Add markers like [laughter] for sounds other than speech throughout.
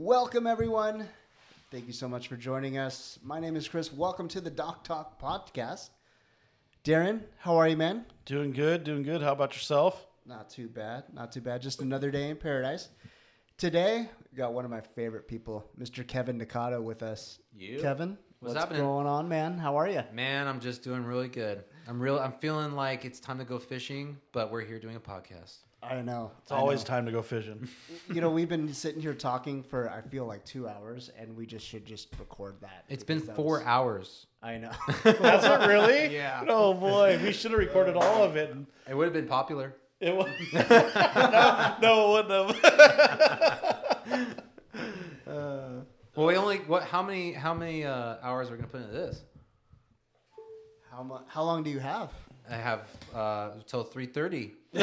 Welcome, everyone. Thank you so much for joining us. My name is Chris. Welcome to the Dock Talk podcast. Darren, how are you, man? Doing good, doing good. How about yourself? Not too bad. Not too bad. Just another day in paradise. Today, we got one of my favorite people, Mr. Kevin Nakada, with us. You? Kevin, What's what's happening? going on, man? How are you? Man, I'm just doing really good. I'm real. I'm feeling like it's time to go fishing, but we're here doing a podcast. I know. It's always time to go fishing. [laughs] You know, we've been sitting here talking for I feel like two hours, and we just should just record that. It's been four was- hours. I know. [laughs] That's it, really? Yeah. Oh boy, we should have recorded all of it. and It would have been popular. It was [laughs] no, no, it wouldn't have. Well, we only what? How many? How many uh, hours are we gonna put into this? how mu- How long do you have? I have uh, until three thirty. [laughs] I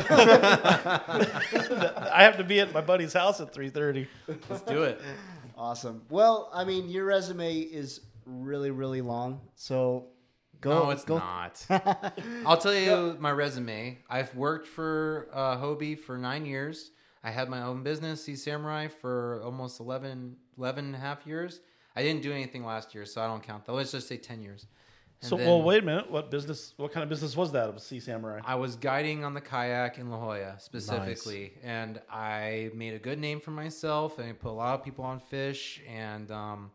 have to be at my buddy's house at three thirty. Let's do it. Awesome. Well, I mean, your resume is really, really long. So go. no, it's go. not. [laughs] I'll tell you my resume. I've worked for uh, Hobie for nine years. I had my own business, Sea Samurai, for almost 11, 11 and a half years. I didn't do anything last year, so I don't count that. Let's just say 10 years. And So, well, wait a minute. What business? What kind of business was that? Of Sea Samurai. I was guiding on the kayak in La Jolla specifically, and I made a good name for myself, and I put a lot of people on fish, and um,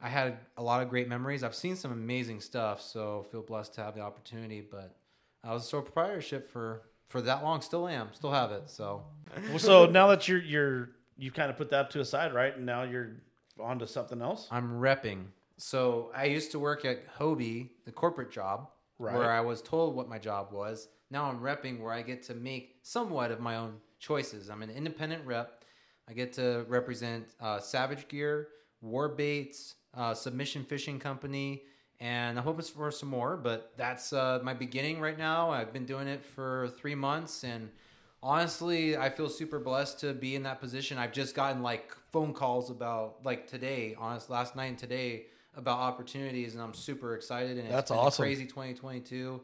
I had a lot of great memories. I've seen some amazing stuff, so feel blessed to have the opportunity. But I was a sole proprietorship for for that long, still am, still have it. So Well, so now that you're you're you kind of put that to a side, right? And now you're on to something else. I'm repping. So I used to work at Hobie, the corporate job, Right. where I was told what my job was. Now I'm repping where I get to make somewhat of my own choices. I'm an independent rep. I get to represent uh, Savage Gear, War Baits, uh, Submission Fishing Company, and I'm hoping for some more. But that's uh, my beginning right now. I've been doing it for three months, and honestly, I feel super blessed to be in that position. I've just gotten like phone calls about like today, honest, last night and today about opportunities, and I'm super excited. And that's That's been a awesome. crazy 2022.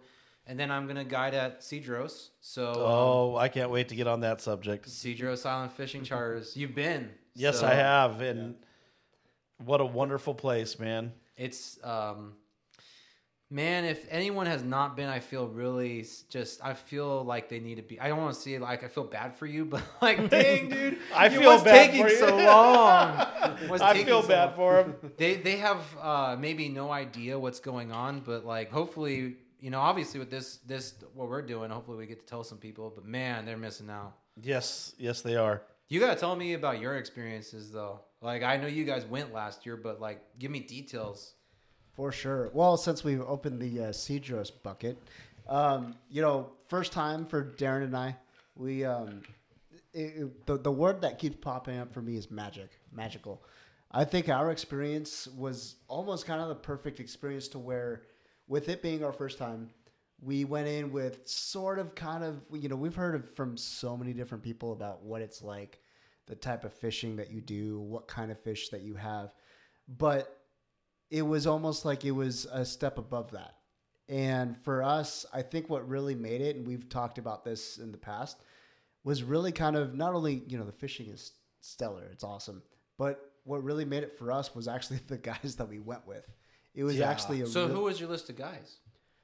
And then I'm gonna guide at Cedros. So um, Oh, I can't wait to get on that subject. Cedros Island Fishing [laughs] Charters. You've been. Yes, So I have, and what a wonderful place, man. It's um man, if anyone has not been, I feel really just I feel like they need to be. I don't want to see it like I feel bad for you, [laughs] but like [laughs] dang, dude, I feel was bad taking for you. so long. [laughs] What's I feel so bad long? for them. They they have uh, maybe no idea what's going on, but like hopefully, you know, obviously with this this what we're doing, hopefully we get to tell some people. But man, they're missing out. Yes, yes, they are. You gotta tell me about your experiences though. Like I know you guys went last year, but like give me details. For sure. Well, since we've opened the uh, Cedros bucket, um, you know, first time for Darren and I, we um, it, it- the the word that keeps popping up for me is magic, magical. I think our experience was almost kind of the perfect experience to where, with it being our first time, we went in with sort of kind of you know we've heard from so many different people about what it's like, the type of fishing that you do, what kind of fish that you have, but it was almost like it was a step above that. And for us, I think what really made it, and we've talked about this in the past, was really kind of not only, you know, the fishing is stellar, it's awesome, but what really made it for us was actually [laughs] the guys that we went with. It was Yeah. actually a So real- who was your list of guys?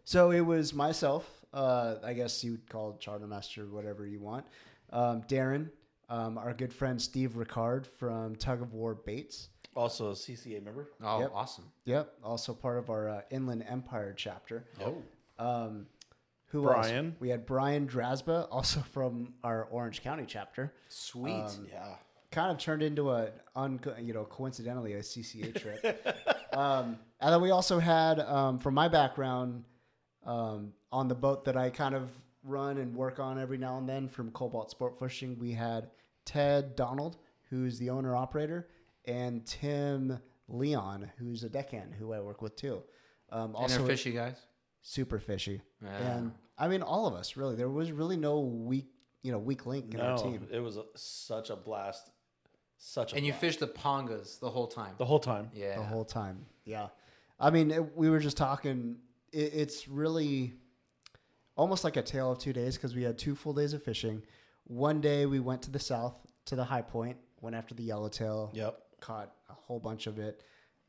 so it was myself, uh, I guess you would call it charter master, whatever you want. Um, Darren, um, our good friend Steve Ricard from Tug of War Baits. Also a CCA member. Oh, Yep. awesome. Yep, also part of our uh, Inland Empire chapter. Oh, Um, who Brian. Else? We had Brian Drasba, [laughs] also from our Orange County chapter. sweet. Um, Yeah. Kind of turned into a, un, you know, coincidentally a CCA [laughs] trip. um, and then we also had, um, from my background, um, on the boat that I kind of run and work on every now and then from Cobalt Sport Fishing, we had Ted Donald, who's the owner operator, and Tim Leon, who's a deckhand who I work with too. Um, and also they're fishy guys. super fishy. Yeah. And I mean, all of us really. There was really no weak, you know, weak link in our team. it was a, such a blast. Such a And you blast. fished the pongas the whole time. the whole time. Yeah. the whole time. Yeah, I mean, it, we were just talking. It, it's really almost like a tale of two days because we had two full days of fishing. One day we went to the south to the high point, went after the yellowtail. Yep. Caught a whole bunch of it.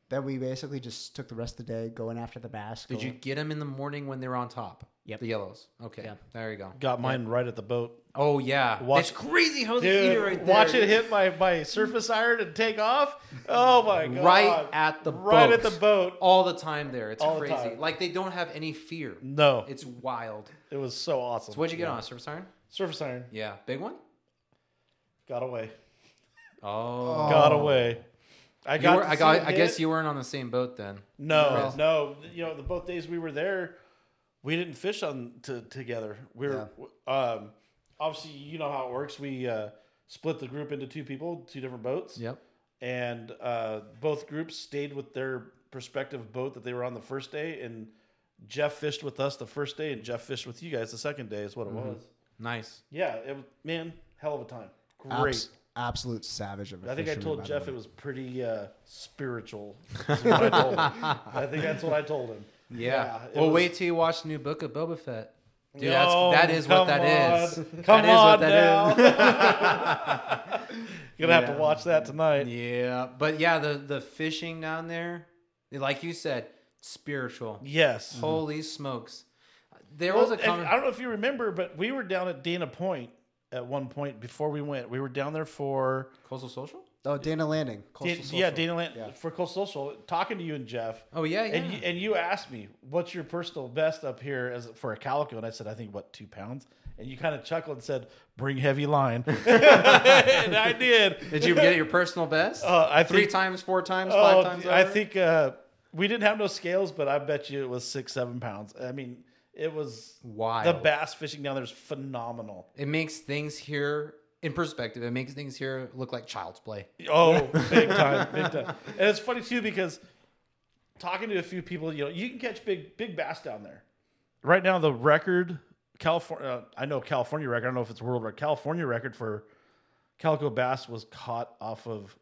Then we basically just took the rest of the day going after the bass. Did you going- get them in the morning when they were on top? Yep. The yellows. Okay. Yeah. There you go. Got mine right at the boat. Oh yeah. Watch- it's crazy how they eat it Dude, right there. watch it hit my, my surface iron and take off. Oh my [laughs] god! Right at the right boat. at the boat. all the time there. It's All the crazy. time. Like they don't have any fear. No, It's wild. it was so awesome. So what'd you get on a surface iron? Surface iron Yeah, big one. got away. Oh, Got away. I You got. were- to I see got. it I guess hit. you weren't on the same boat then. No, no. You know, the both days we were there, we didn't fish on to, together. We were um, obviously you know how it works. We uh, split the group into two people, two different boats. Yep. and uh, both groups stayed with their prospective boat that they were on the first day. And Jeff fished with us the first day, and Jeff fished with you guys the second day. Is what it was. Nice. Yeah, it was man, hell of a time. Great. Abs- absolute savage of a I think I told Jeff it was pretty uh, spiritual. [laughs] is what I told him. I think that's what I told him. Yeah. it well, was- wait till you watch the new book of Boba Fett. Dude, No, that's that is what come that is. on. Come That is on what that now. [laughs] [laughs] Gonna have to watch that tonight. Yeah, but yeah, the the fishing down there, like you said, spiritual. Yes. Holy smokes! There Well, was a if- comment. I don't know if you remember, but we were down at Dana Point at one point before we went. We were down there for Coastal Social. Oh, Dana Landing. Coastal Dan- Social. yeah, Dana Land Yeah. for Coastal Social, talking to you and Jeff. Oh yeah, yeah. And you, and you asked me, "What's your personal best up here as for a calico?" And I said, "I think what two pounds." And you kind of chuckled and said, "Bring heavy line," [laughs] and I did. Did you get your personal best? Uh, I Three think, times, four times, five oh, times. I over? think uh, we didn't have no scales, but I bet you it was six, seven pounds. I mean, it was Wild. The bass fishing down there is phenomenal. it makes things here in perspective. It makes things here look like child's play. Oh, [laughs] big time, big time. And it's funny too because talking to a few people, you know, you can catch big big bass down there. Right now, the record California, uh, I know California record. I don't know if it's world record. California record for calico bass was caught off of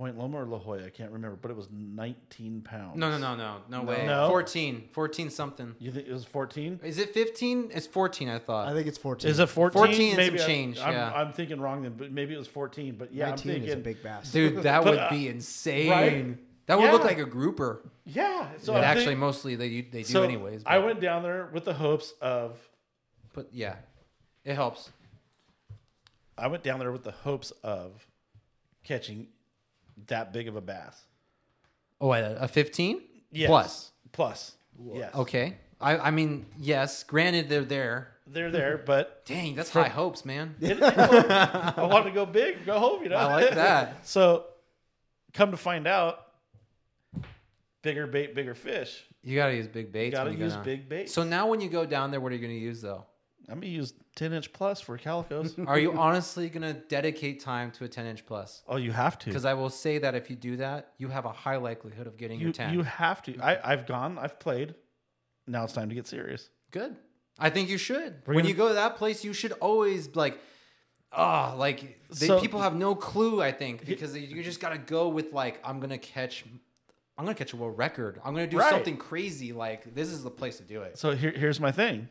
Point Loma or La Jolla. I can't remember, but it was 19 pounds. No, no, no, no, no way. No? 14. 14 something. You think it was 14? Is it 15? It's 14, I thought. I think it's 14. Is it 14? 14 and maybe some I'm- change, I'm, yeah. I'm thinking wrong then, but maybe it was 14. But yeah, 19 I'm thinking. is a big bass. Dude, [laughs] that But, would uh, be insane. right? That would look like a grouper. yeah. So And I'm actually, think- mostly they they do so anyways. I went down there with the hopes of but yeah, it helps. I went down there with the hopes of catching that big of a bass. Oh, a a 15 Yes. plus. Plus. Yes. Okay. I I mean, yes. Granted, they're there. They're there, but [laughs] Dang, that's high hopes, man. [laughs] it, it's a- I wanted to go big, go home, you know. I like that. [laughs] so, come to find out, bigger bait, bigger fish. You gotta use big baits. Got to you use big bait. So now, when you go down there, what are you gonna use though? I'm gonna use 10 inch plus for calicos. [laughs] Are you honestly gonna dedicate time to a 10 inch plus? oh, you have to. Because I will say that if you do that, you have a high likelihood of getting your You 10. you have to. I I've gone. I've played. Now it's time to get serious. Good. I think you should. We're when gonna- you go to that place, you should always like, ah, like they, So- people have no clue. I think because you just gotta go with like, I'm gonna catch, I'm gonna catch a world record. I'm gonna do Right. something crazy. Like this is the place to do it. So here, here's my thing: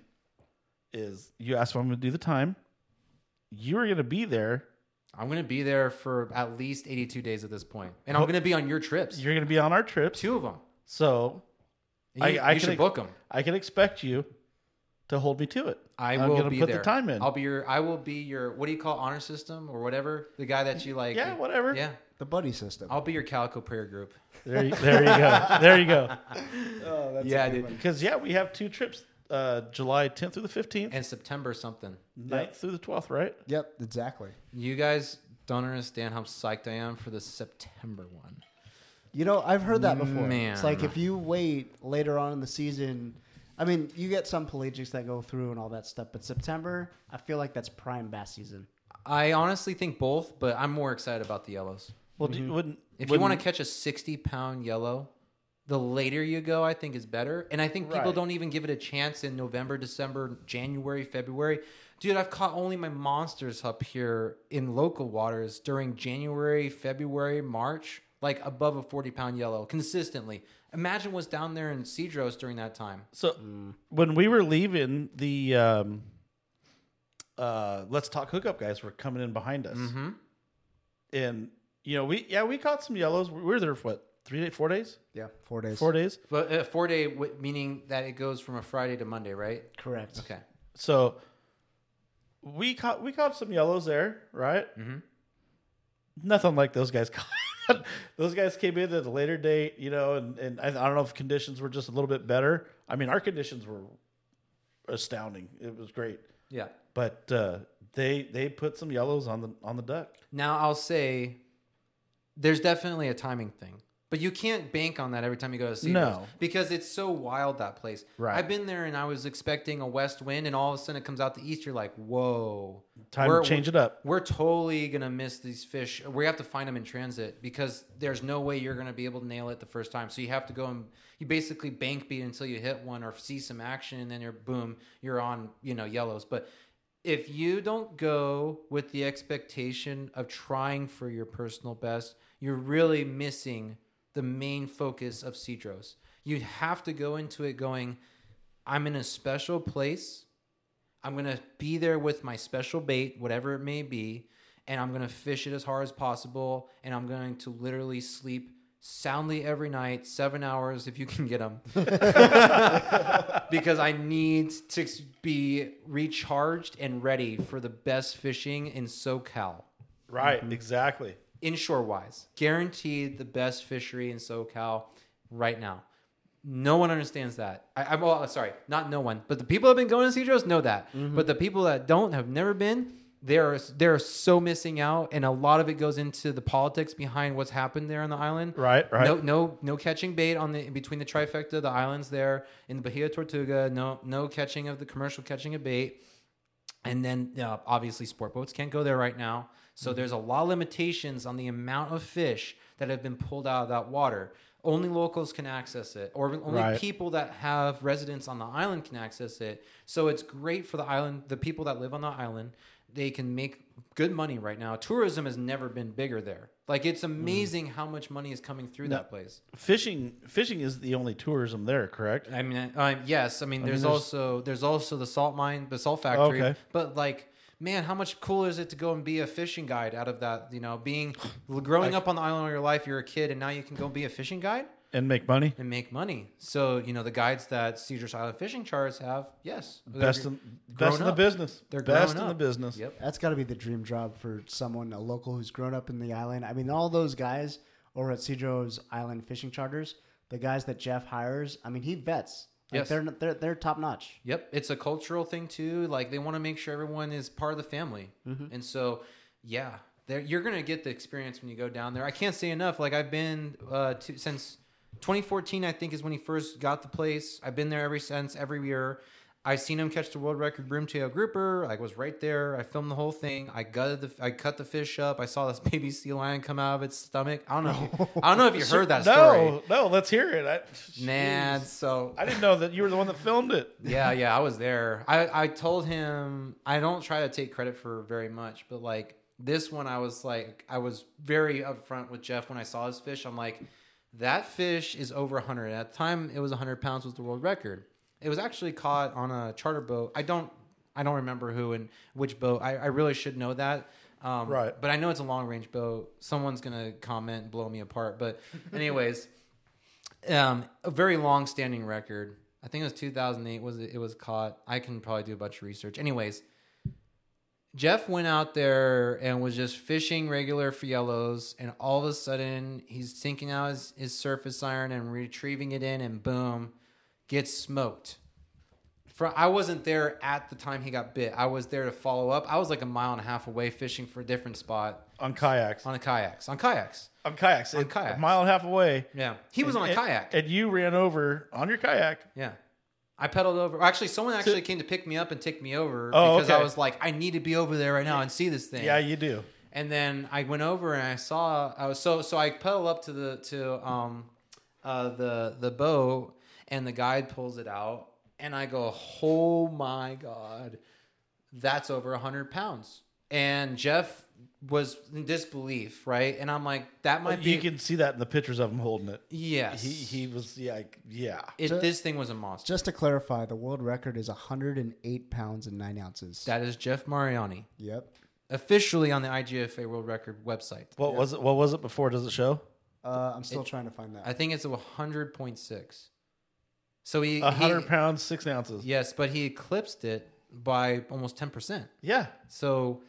is you asked if I'm going to do the time. You are going to be there. I'm gonna be there for at least 82 days at this point, and I'm gonna be on your trips. You're going to be on our trips. Two of them. So You, I- I you can should ex- book them. I can expect you to hold me to it. I I'm will gonna be put there. the time in. I'll be your. I will be your. What do you call honor system or whatever? The guy that you like. yeah, whatever. Yeah. The buddy system. I'll be your calico prayer group. There, you, there you go. There you go. [laughs] Oh, that's Yeah, good dude. one. Because yeah, we have two trips: uh, July 10th through the 15th, And September something. 9th through the 12th. Right? Yep, exactly. You guys don't understand how psyched I am for the September one. You know, I've heard that before. Man. It's like if you wait later on in the season, I mean, you get some pelagics that go through and all that stuff, but September, I feel like that's prime bass season. I honestly think both, but I'm more excited about the yellows. Well, do you, wouldn't If you want to catch a 60 pound yellow, the later you go, I think is better. And I think people Right. don't even give it a chance in November, December, January, February. Dude, I've caught only my monsters up here in local waters during January, February, March, like above a 40 pound yellow consistently. Imagine what's down there in Cedros during that time. So when we were leaving, the um, uh, let's talk hookup guys were coming in behind us, Mm-hmm. and you know, we yeah we caught some yellows. We were there for what three days, four days, Yeah, four days. four days. But uh, four day w- meaning that it goes from a Friday to Monday, right? Correct. Okay. So we caught we caught some yellows there, right? Mhm. Nothing like those guys [laughs] caught. those guys came in at a later date, you know, and, and I, I don't know if conditions were just a little bit better. I mean, our conditions were astounding. It was great, Yeah. but uh, they they put some yellows on the on the duck. Now I'll say there's definitely a timing thing. But you can't bank on that every time you go to see No. because it's so wild that place. Right. I've been there and I was expecting a west wind, and all of a sudden it comes out the east. You're like, whoa! Time We're- to change it up. We're totally gonna miss these fish. We have to find them in transit because there's no way you're gonna be able to nail it the first time. So you have to go and you basically bank beat until you hit one or see some action, and then you're boom, you're on you know yellows. But if you don't go with the expectation of trying for your personal best, you're really missing the main focus of Cedros. You have to go into it going, I'm in a special place. I'm going to be there with my special bait, whatever it may be, and I'm going to fish it as hard as possible. And I'm going to literally sleep soundly every night, seven hours if you can get them. [laughs] because I need to be recharged and ready for the best fishing in SoCal. Right, Mm-hmm. exactly. Inshore wise, guaranteed the best fishery in SoCal right now. No one understands that. I, I'm well, sorry, not no one, but the people that have been going to Cedros know that. But the people that don't have never been. They're they're so missing out, and a lot of it goes into the politics behind what's happened there on the island. Right, right. No, no, no catching bait on the between the trifecta, the islands there in the Bahia Tortuga. No, no catching of the commercial catching of bait, and then uh, obviously sport boats can't go there right now. So there's a lot of limitations on the amount of fish that have been pulled out of that water. Only locals can access it, or only Right. people that have residents on the island can access it. So it's great for the island, the people that live on the island. They can make good money right now. Tourism has never been bigger there. Like it's amazing how much money is coming through that place. Fishing fishing is the only tourism there, correct? I mean, uh, yes. I mean, there's, there's- also there's also the salt mine, the salt factory. Okay. But like, man, how much cooler is it to go and be a fishing guide out of that? You know, being growing up on the island all your life, you're a kid, and now you can go be a fishing guide And make money. and make money. So you know, the guides that Cedros Island fishing charters have, yes, Best in, grown best in the business. They're best grown in the business. Yep. That's got to be the dream job for someone, a local who's grown up in the island. I mean, all those guys over at Cedros Island Fishing Charters, the guys that Jeff hires, I mean, he vets. Like, Yes. they're they're they're top notch. Yep, it's a cultural thing too. Like they want to make sure everyone is part of the family, and so yeah, you're gonna get the experience when you go down there. I can't say enough. Like I've been uh, to, since 2014, I think is when he first got the place. I've been there ever since. Every year, I've seen him catch the world record broomtail grouper. I was right there. I filmed the whole thing. I gutted the, I cut the fish up. I saw this [laughs] baby sea lion come out of its stomach. I don't know. If you, I don't know if you [laughs] heard that story. No, no, let's hear it. I, Man, Jeez. so I didn't know that you were the one that filmed it. [laughs] yeah, yeah, I was there. I, I told him I don't try to take credit for very much, but like this one, I was like, I was very upfront with Jeff when I saw his fish. I'm like, that fish is over 100. At the time, it was 100 pounds was the world record. It was actually caught on a charter boat. I don't, I don't remember who and which boat. I, I really should know that. Um, Right. But I know it's a long range boat. Someone's gonna comment and blow me apart. But [laughs] anyways um, a very long standing record. I think it was 2008 was it, it was caught. I can probably do a bunch of research. Anyways, Jeff went out there and was just fishing regular for yellows, and all of a sudden he's sinking out his, his surface iron and retrieving it in, and boom, gets smoked. For I wasn't there at the time he got bit. I was there to follow up. I was like a mile and a half away fishing for a different spot On kayaks. on a kayaks. On kayaks. On kayaks. On It- kayaks. A mile and a half away. Yeah, he was And- on a and- kayak. And you ran over on your kayak. Yeah. I pedaled over. Actually, someone actually came to pick me up and take me over Oh, because I was like, I need to be over there right now and see this thing. Yeah, you do. And then I went over and I saw. I was so so. I pedal up to the to um uh the the boat and the guide pulls it out and I go, oh my god, that's over hundred pounds. And Jeff was in disbelief, right? And I'm like, that might be You can see that in the pictures of him holding it. yes. He he was yeah like, yeah. it, Ju- this thing was a monster. Just to clarify, the world record is 108 pounds and nine ounces. That is Jeff Mariani. yep. officially on the IGFA World Record website. What was it? What was it before? Does it show? Uh, I'm still trying to find that. I think it's a 100.6. So he, A hundred pounds, six ounces. yes, but he eclipsed it by almost 10%. Yeah. So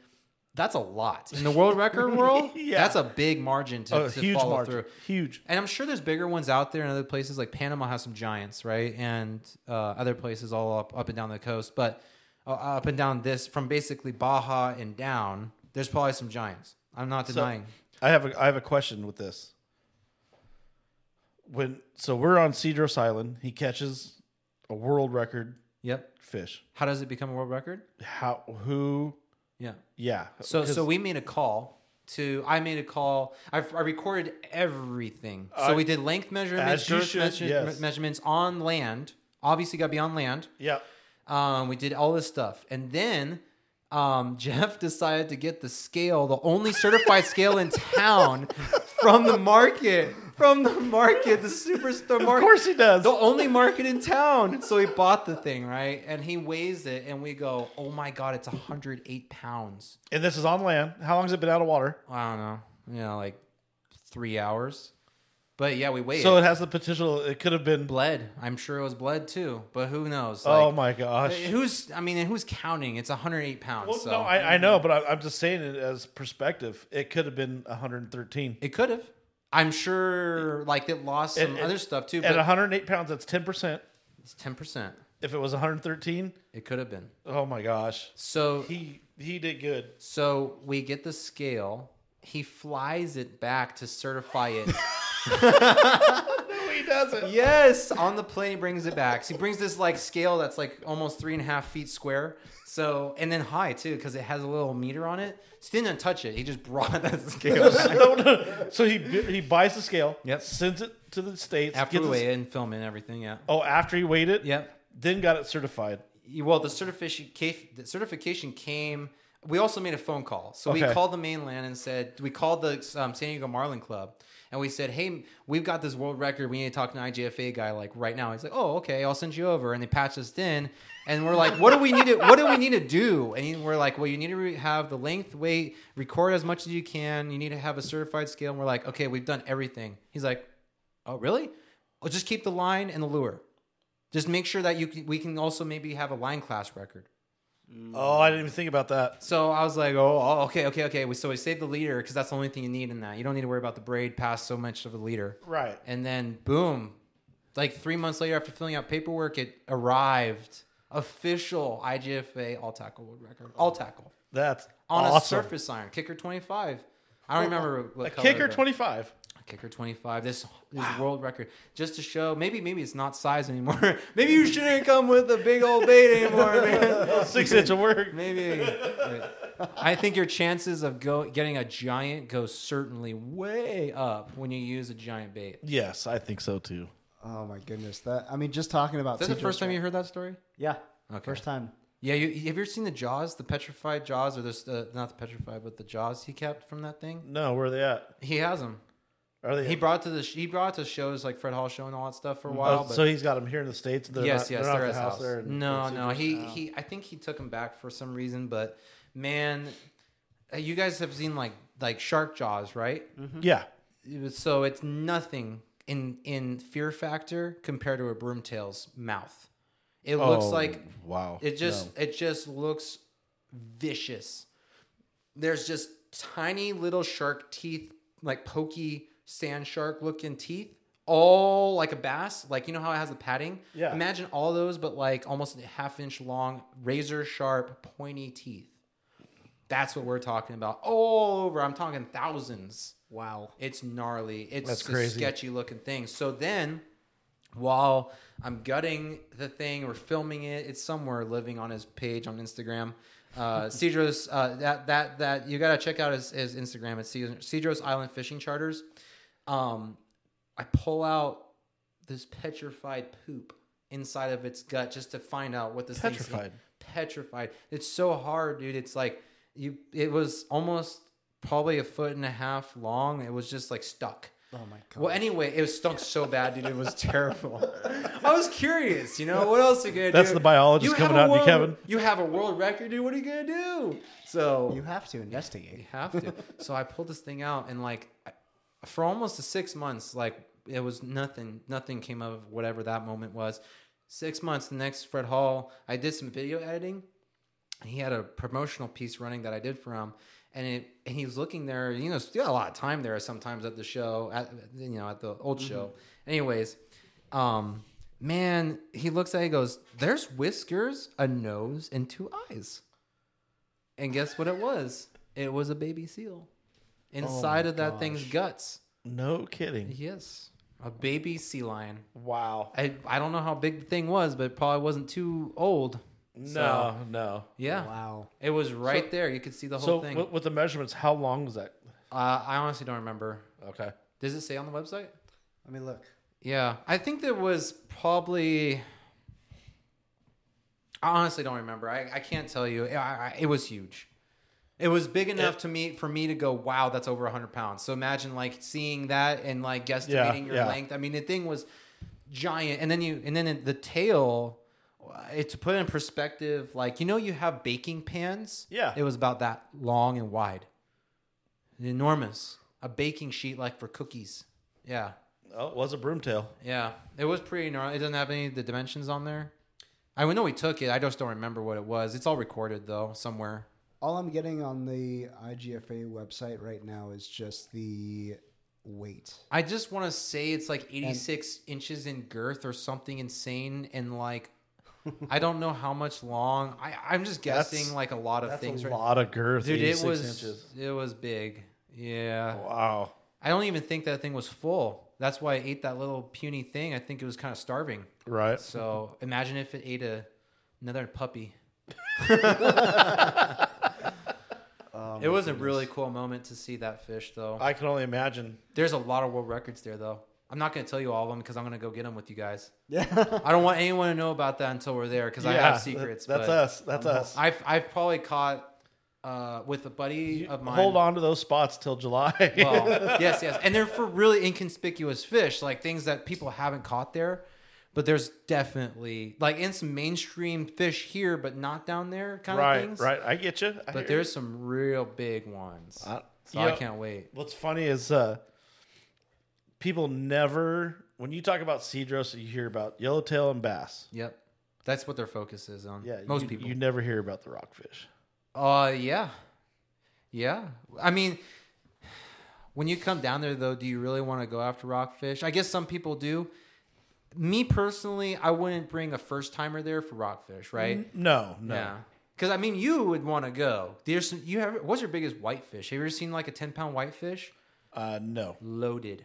that's a lot in the world record [laughs] world. Yeah. That's a big margin to, Oh, to huge follow margin. through. Huge. And I'm sure there's bigger ones out there in other places. Like Panama has some giants, right? And uh, other places all up up and down the coast. But uh, up and down this, from basically Baja and down, there's probably some giants. I'm not So- denying. I have a I have a question with this. When so we're on Cedros Island, he catches a world record yep. fish. How does it become a world record? How who? Yeah. Yeah. So 'Cause- so we made a call to I made a call. I, I recorded everything. So I- we did length measurements, As you girth should, measure- yes. measurements on land. Obviously, got to be on land. yeah. Um, we did all this stuff, and then um, [laughs] Jeff decided to get the scale, the only certified scale in town, [laughs] from the market. From the market, the superstore market. Of course he does. The only market in town. So he bought the thing, right? And he weighs it, and we go, "Oh my god, it's 108 pounds." And this is on land. How long has it been out of water? I don't know, you know, like three hours. But yeah, we weighed So it. has the potential. It could have been. Bled. I'm sure it was bled too, but who knows? oh my uh, gosh. Who's? I mean, who's counting? It's 108 pounds. Well, so no, I, I know, but I, I'm just saying it as perspective. It could have been 113. it could have. I'm sure, like it lost some And- other stuff too. At But 108 pounds, that's 10 percent. it's 10. percent If it was 113, It could have been. oh my gosh, So he he did good. so we get the scale. He flies it back to certify it. [laughs] No, he doesn't. yes, on the plane, he brings it back. So he brings this like scale that's like almost three and a half feet square. So and then high too because it has a little meter on it. So he didn't touch it. He just brought [laughs] that scale [laughs] back. no, no. So he he buys the scale, Yep. sends it to the states. after gets we the- weigh it and film it and everything. Yeah. Oh, after he weighed it, Yep. then got it certified. Well, the certification the certification came. We also made a phone call, so we called the mainland and said we called the um, San Diego Marlin Club, and we said, "Hey, we've got this world record. We need to talk to an IGFA guy like right now." He's like, "Oh, okay, I'll send you over." And they patched us in, and we're like, "What do we need to? What do we need to do?" And we're like, "Well, you need to have the length, weight, record as much as you can. You need to have a certified scale." And we're like, "Okay, we've done everything." He's like, "Oh, really? Well, just keep the line and the lure." Just make sure that you can, we can also maybe have a line class record. Oh, I didn't even think about that. So I was like, oh, oh, okay, okay, okay. We- So we saved the leader because that's the only thing you need in that. You don't need to worry about the braid past so much of the leader. Right. And then boom, like three months later after filling out paperwork, it arrived. Official IGFA all tackle world record. All tackle. That's On a surface iron. Kicker 25. I don't oh, remember what A color, kicker but- 25. Kicker 25. This is world record. Just to show, maybe maybe it's not size anymore. [laughs] maybe you shouldn't come with a big old bait anymore, man. [laughs] Six inch of work. Maybe. I think your chances of go getting a giant go certainly way up when you use a giant bait. Yes, I think so too. oh my goodness, that I mean, just talking about Is that the first time Ra- you heard that story? Yeah, Okay. first time. Yeah, you, have you ever seen the Jaws, the petrified Jaws, or this uh, not the petrified, but the Jaws he kept from that thing? No, where are they at? He has them. Are they? He brought to the he brought to shows like Fred Hall show and all that stuff for a Oh, while. but so he's got them here in the states. They're yes, not, yes, they're, they're at at the his house there. in- no, in no, Cedros. he he. I think he took him back for some reason, but man, uh, you guys have seen like like shark jaws, right? Yeah. It was- So it's nothing in in fear factor compared to a broomtail's mouth. It looks Oh, like wow. it just No. it just looks vicious. There's just tiny little shark teeth, like pokey sand shark looking teeth, all like a bass. Like you know how it has the padding. Yeah. Imagine all those, but like almost a half inch long, razor sharp, pointy teeth. That's what we're talking about. All over. I'm talking thousands. Wow. It's gnarly. It's That's a crazy. sketchy looking thing. So then, while I'm gutting the thing, we're filming it. It's somewhere living on his page on Instagram. Uh, [laughs] Cedros, uh, that that that you gotta check out his, his Instagram. It's Cedros Island Fishing Charters. Um, I pull out this petrified poop inside of its gut just to find out what this Petrified. petrified. It's so hard, dude. It's like you. It was almost probably a foot and a half long. It was just like stuck. Oh my god. Well, anyway, it was stunk so bad, dude. It was terrible. [laughs] I was curious, you know, what else are you gonna do? That's the biologist You coming out you, Kevin. You have a world record, dude. What are you gonna do? So you have to investigate. You have to. so I pulled this thing out, and like, I- for almost the six months, like it was nothing. Nothing came of whatever that moment was. Six months. The next Fred Hall, I did some video editing. He had a promotional piece running that I did for him, and it and he was looking there. You know, still a lot of time there sometimes at the show, at you know at the old show. Anyways, um, man, he looks at it, he goes, "There's whiskers, a nose, and two eyes." And guess what it was? It was a baby seal inside of that thing's guts. No kidding. Yes, a baby sea lion. Wow. I I don't know how big the thing was, but it probably wasn't too old. No, no. Yeah, Wow. it was right there. You could see the whole So thing. with, with the measurements, how long was that? uh, I honestly don't remember. Okay. Does it say on the website? Let me look. Yeah, I think there was probably. I honestly don't remember. I, I can't tell you. I, I, it was huge. It was big enough to me for me to go, wow, that's over hundred pounds. So imagine like seeing that and like guesstimating Yeah, your yeah. length. I mean, the thing was giant, and then you and then the tail. It, to put it in perspective, like you know, you have baking pans. Yeah. it was about that long and wide, enormous. A baking sheet like for cookies. Yeah. Oh, it was a broom tail. Yeah, it was pretty gnarly. It doesn't have any of the dimensions on there. I know we took it. I just don't remember what it was. It's all recorded though somewhere. All I'm getting on the IGFA website right now is just the weight. I just want to say it's like 86 inches in girth or something insane, and like I don't know how much long. I I'm just guessing That's- like a lot of That's things. a right? lot of girth. Dude, it was inches. it was big. Yeah, Wow. I don't even think that thing was full. That's why I ate that little puny thing. I think it was kind of starving. Right. So imagine if it ate a another puppy. [laughs] it was a really cool moment to see that fish, though. I can only imagine. There's a lot of world records there, though. I'm not going to tell you all of them because I'm going to go get them with you guys. [laughs] Yeah. I don't want anyone to know about that until we're there because I have secrets. That's us. That's us. I've I've probably caught uh, with a buddy of mine. Hold on to those spots till July. Well, [laughs] yes, yes, and they're for really inconspicuous fish, like things that people haven't caught there. But there's definitely like in some mainstream fish here, but not down there kind right. of things. Right. right. I get you. I But hear there's some real big ones. Uh, so you I know- can't wait. What's funny is uh, people never, when you talk about cedros, you hear about yellowtail and bass. Yep, that's what their focus is on. Yeah, most you, people. You never hear about the rockfish. Uh, yeah, yeah. I mean, when you come down there, though, do you really want to go after rockfish? I guess some people do. Me personally, I wouldn't bring a first timer there for rockfish, right? No, no. Yeah. Because I mean, you would want to go. There's some, you have. What's your biggest whitefish? Have you ever seen like a ten pound whitefish Uh, no. loaded?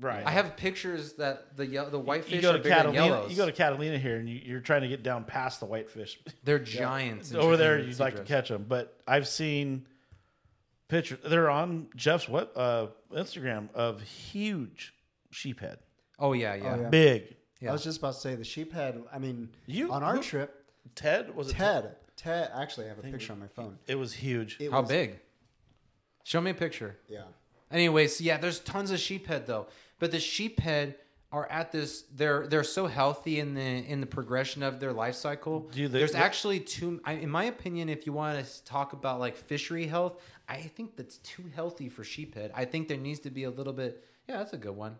Right. I have pictures that the the whitefish you go are to bigger than Catalina. yellows. You go to Catalina here, and you, you're trying to get down past the whitefish. They're [laughs] giants Over there, you'd like to catch them, but I've seen pictures. They're on Jeff's what uh, Instagram of huge sheephead, Oh yeah, yeah. Oh, yeah. big. Yeah. I was just about to say the sheep sheephead. I mean, You- on our who- trip, Ted was it Ted. Ted. Actually, I have a picture on my phone. It was huge. It How was, big? Show me a picture. Yeah. Anyways, yeah, there's tons of sheephead though, but the sheephead are at this. They're they're so healthy in the in the progression of their life cycle. Do they- there's actually too. I, in my opinion, if you want to talk about like fishery health, I think that's too healthy for sheephead. I think there needs to be a little bit. Yeah, that's a good one.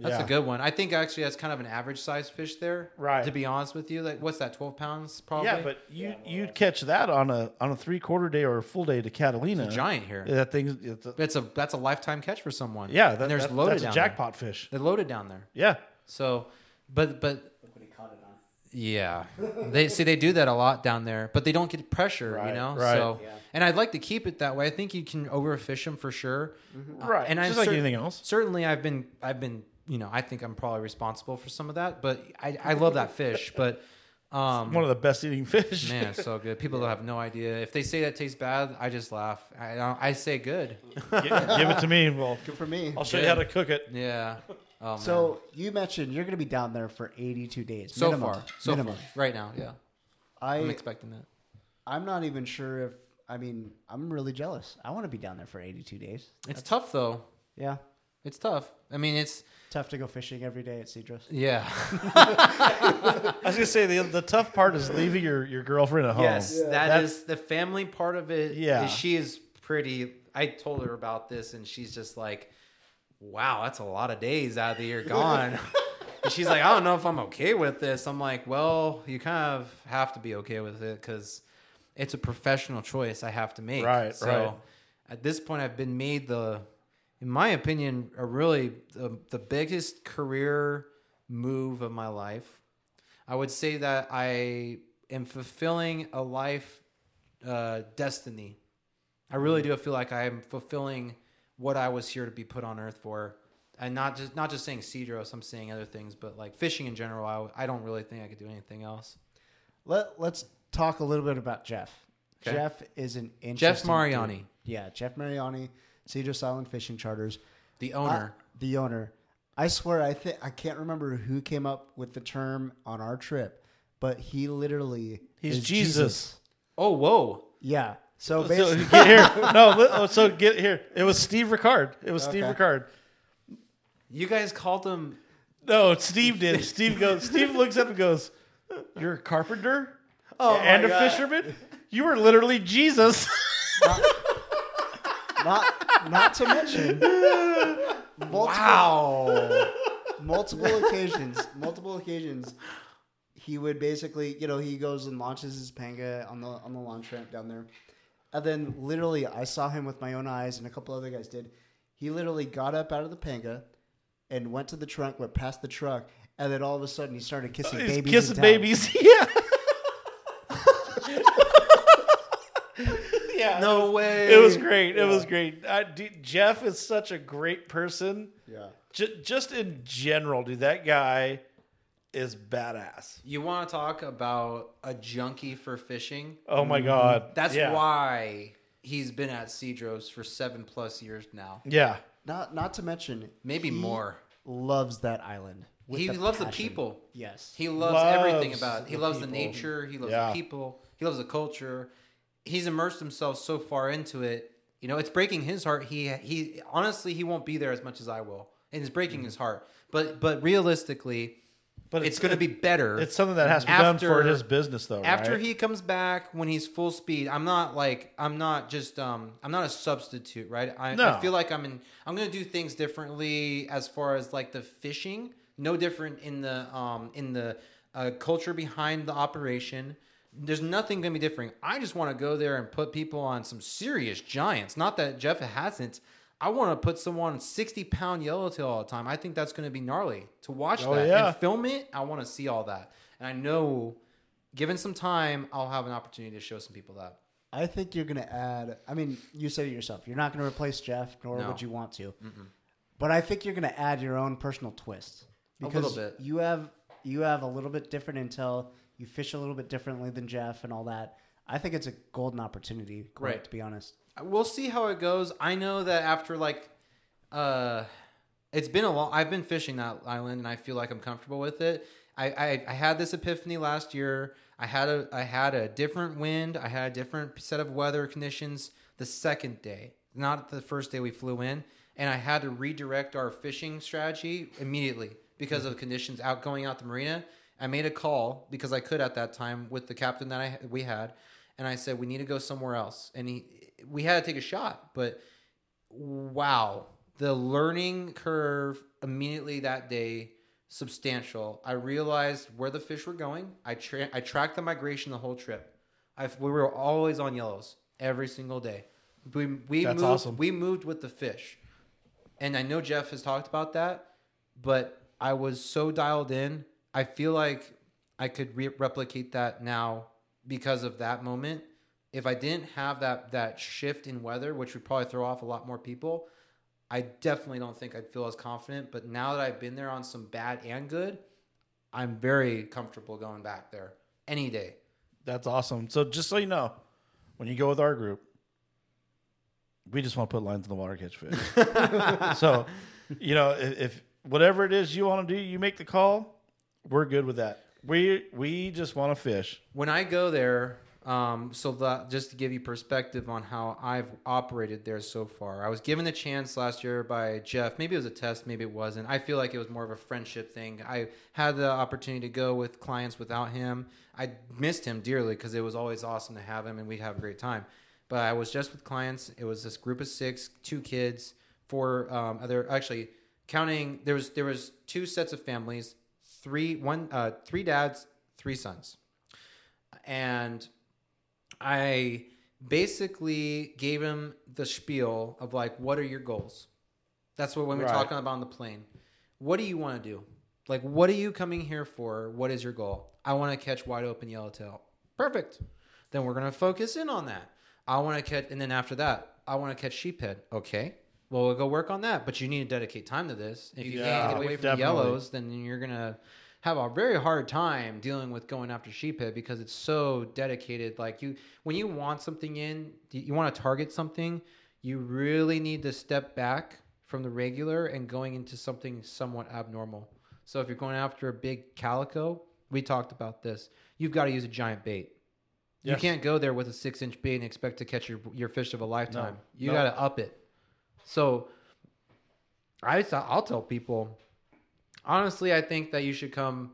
That's Yeah. a good one. I think actually that's kind of an average size fish there. Right. To be honest with you, like what's that? Twelve pounds probably. Yeah, but you you'd catch that on a on a three quarter day or a full day to Catalina. giant here. That thing. It's a, That's a that's a lifetime catch for someone. yeah, that, and there's that- loaded that's a down jackpot fish. They're loaded down there. Yeah, So, but but yeah, they see they do that a lot down there, but they don't get pressure, you know. right. So, and I'd like to keep it that way. I think you can overfish them for sure. Uh, right. and just I like anything else. Certainly, I've been I've been you know I think I'm probably responsible for some of that, but I I love that fish, [laughs] but. Um, One of the best eating fish. Man, it's so good. People have no idea. If they say that tastes bad, I just laugh. I don't, I say good. [laughs] Gi- give it to me. Well, Good for me. I'll show you how to cook it. Yeah. Oh, man. So you mentioned you're going to be down there for 82 days. so minimum. far, so minimum. far, right now, yeah, I'm expecting that. I'm not even sure if I mean I'm really jealous. I want to be down there for 82 days. It's tough though. Yeah. It's tough. I mean, it's Tough to go fishing every day at Cedros. yeah. [laughs] I was gonna say the the tough part is leaving your, your girlfriend at home. Yes, that That's- is the family part of it. Yeah. is she is pretty. I told her about this, and she's just like, "Wow, that's a lot of days out of the year gone." [laughs] and she's like, "I don't know if I'm okay with this." I'm like, "Well, you kind of have to be okay with it because it's a professional choice I have to make." Right, So right. at this point, I've been made the, in my opinion, a really the, the biggest career move of my life. I would say that I am fulfilling a life uh, destiny. I really do feel like I am fulfilling what I was here to be put on earth for, and not just not just saying Cedros. I'm saying other things, but like fishing in general. I, I don't really think I could do anything else. Let Let's talk a little bit about Jeff. Okay. Jeff is an interesting Jeff dude. Mariani, Yeah, Jeff Mariani, Cedros Island Fishing Charters. the owner. I- the owner. I swear, I think I can't remember who came up with the term on our trip, but he literally He's is Jesus. oh, whoa! Yeah. So So [laughs] get here. [laughs] No, oh, so get here. It was Steve Ricard. It was Steve Ricard. You guys called him. No, Steve did. Steve goes. Steve looks up and goes, "You're a carpenter Oh and a God. fisherman. You were literally Jesus." not not to mention multiple, Wow! multiple occasions, multiple occasions. He would basically, you know, he goes and launches his panga on the on the launch ramp down there, and then literally, I saw him with my own eyes, and a couple other guys did. He literally got up out of the panga, and went to the trunk, went past the truck, and then all of a sudden he started kissing He's babies. kissing babies. [laughs] Yeah. No way! It was great. It was great. I, dude, Jeff is such a great person. Yeah. J- just in general, dude, that guy is badass. You want to talk about a junkie for fishing? Oh my god, That's yeah. why he's been at Cedros for seven plus years now, Yeah, Not not to mention maybe he more. Loves that island. He a loves the people. Yes. He loves, Loves everything about it. He the loves the nature. He loves Yeah. the people. He loves the culture. He's immersed himself so far into it. You know, it's breaking his heart. He he honestly he won't be there as much as I will, and it's breaking his heart. But but realistically, but it's, going to be better. It's something that has to be done for his business, though. after right? he comes back when he's full speed i'm not like i'm not just um i'm not a substitute right i, No. I feel like i'm in i'm gonna do things differently as far as like the fishing no different in the um in the uh, culture behind the operation there's nothing gonna be different i just want to go there and put people on some serious giants not that jeff hasn't I want to put someone on 60 pound yellowtail all the time. I think that's going to be gnarly to watch Oh, that yeah. and film it. I want to see all that. And I know given some time, I'll have an opportunity to show some people that. I think you're going to add. I mean, you said it yourself. You're not going to replace Jeff, nor No. would you want to. But I think you're going to add your own personal twist A because little bit. you have you have a little bit different intel. You fish a little bit differently than Jeff and all that. I think it's a golden opportunity. Right. Right. To be honest. We'll see how it goes. I know that after like, uh, it's been a long. I've been fishing that island, and I feel like I'm comfortable with it. I, I, I had this epiphany last year. I had a I had a different wind. I had a different set of weather conditions the second day, not the first day we flew in, and I had to redirect our fishing strategy immediately because of conditions out going out the marina. I made a call because I could at that time with the captain that I we had, and I said we need to go somewhere else. And he we had to take a shot, but wow, the learning curve immediately that day substantial. I realized where the fish were going. I tra- I tracked the migration the whole trip. I we were always on yellows every single day. We we That's moved, awesome. We moved with the fish, and I know Jeff has talked about that, but I was so dialed in. I feel like I could re- replicate that now because of that moment. If I didn't have that that shift in weather, which would probably throw off a lot more people, I definitely don't think I'd feel as confident. But now that I've been there on some bad and good, I'm very comfortable going back there any day. That's awesome. So just so you know, when you go with our group, we just want to put lines in the water, catch fish. [laughs] so, you know, if, if whatever it is you want to do, you make the call. We're good with that. We we just want to fish. When I go there, Um, so that just to give you perspective on how I've operated there so far, I was given the chance last year by Jeff. Maybe it was a test, maybe it wasn't. I feel like it was more of a friendship thing. I had the opportunity to go with clients without him. I missed him dearly because it was always awesome to have him and we'd have a great time. But I was just with clients. It was this group of six, two kids, four um, other. Actually, counting there was there was two sets of families, three one uh, three dads, three sons, and I basically gave him the spiel of like, what are your goals? That's what when we're Right. talking about on the plane. What do you want to do? Like, what are you coming here for? What is your goal? I want to catch wide open yellowtail. Perfect. Then we're gonna focus in on that. I want to catch, and then after that, I want to catch sheephead. Okay. Well, we'll go work on that, but you need to dedicate time to this. If you Yeah, can't get away from the definitely. yellows, then you're gonna have a very hard time dealing with going after sheephead because it's so dedicated. Like you, when you want something in, you want to target something, you really need to step back from the regular and going into something somewhat abnormal. So if you're going after a big calico, we talked about this. You've got to use a giant bait. You can't go there with a six inch bait and expect to catch your your fish of a lifetime. No. You No. got to up it. So I I'll tell people honestly, I think that you should come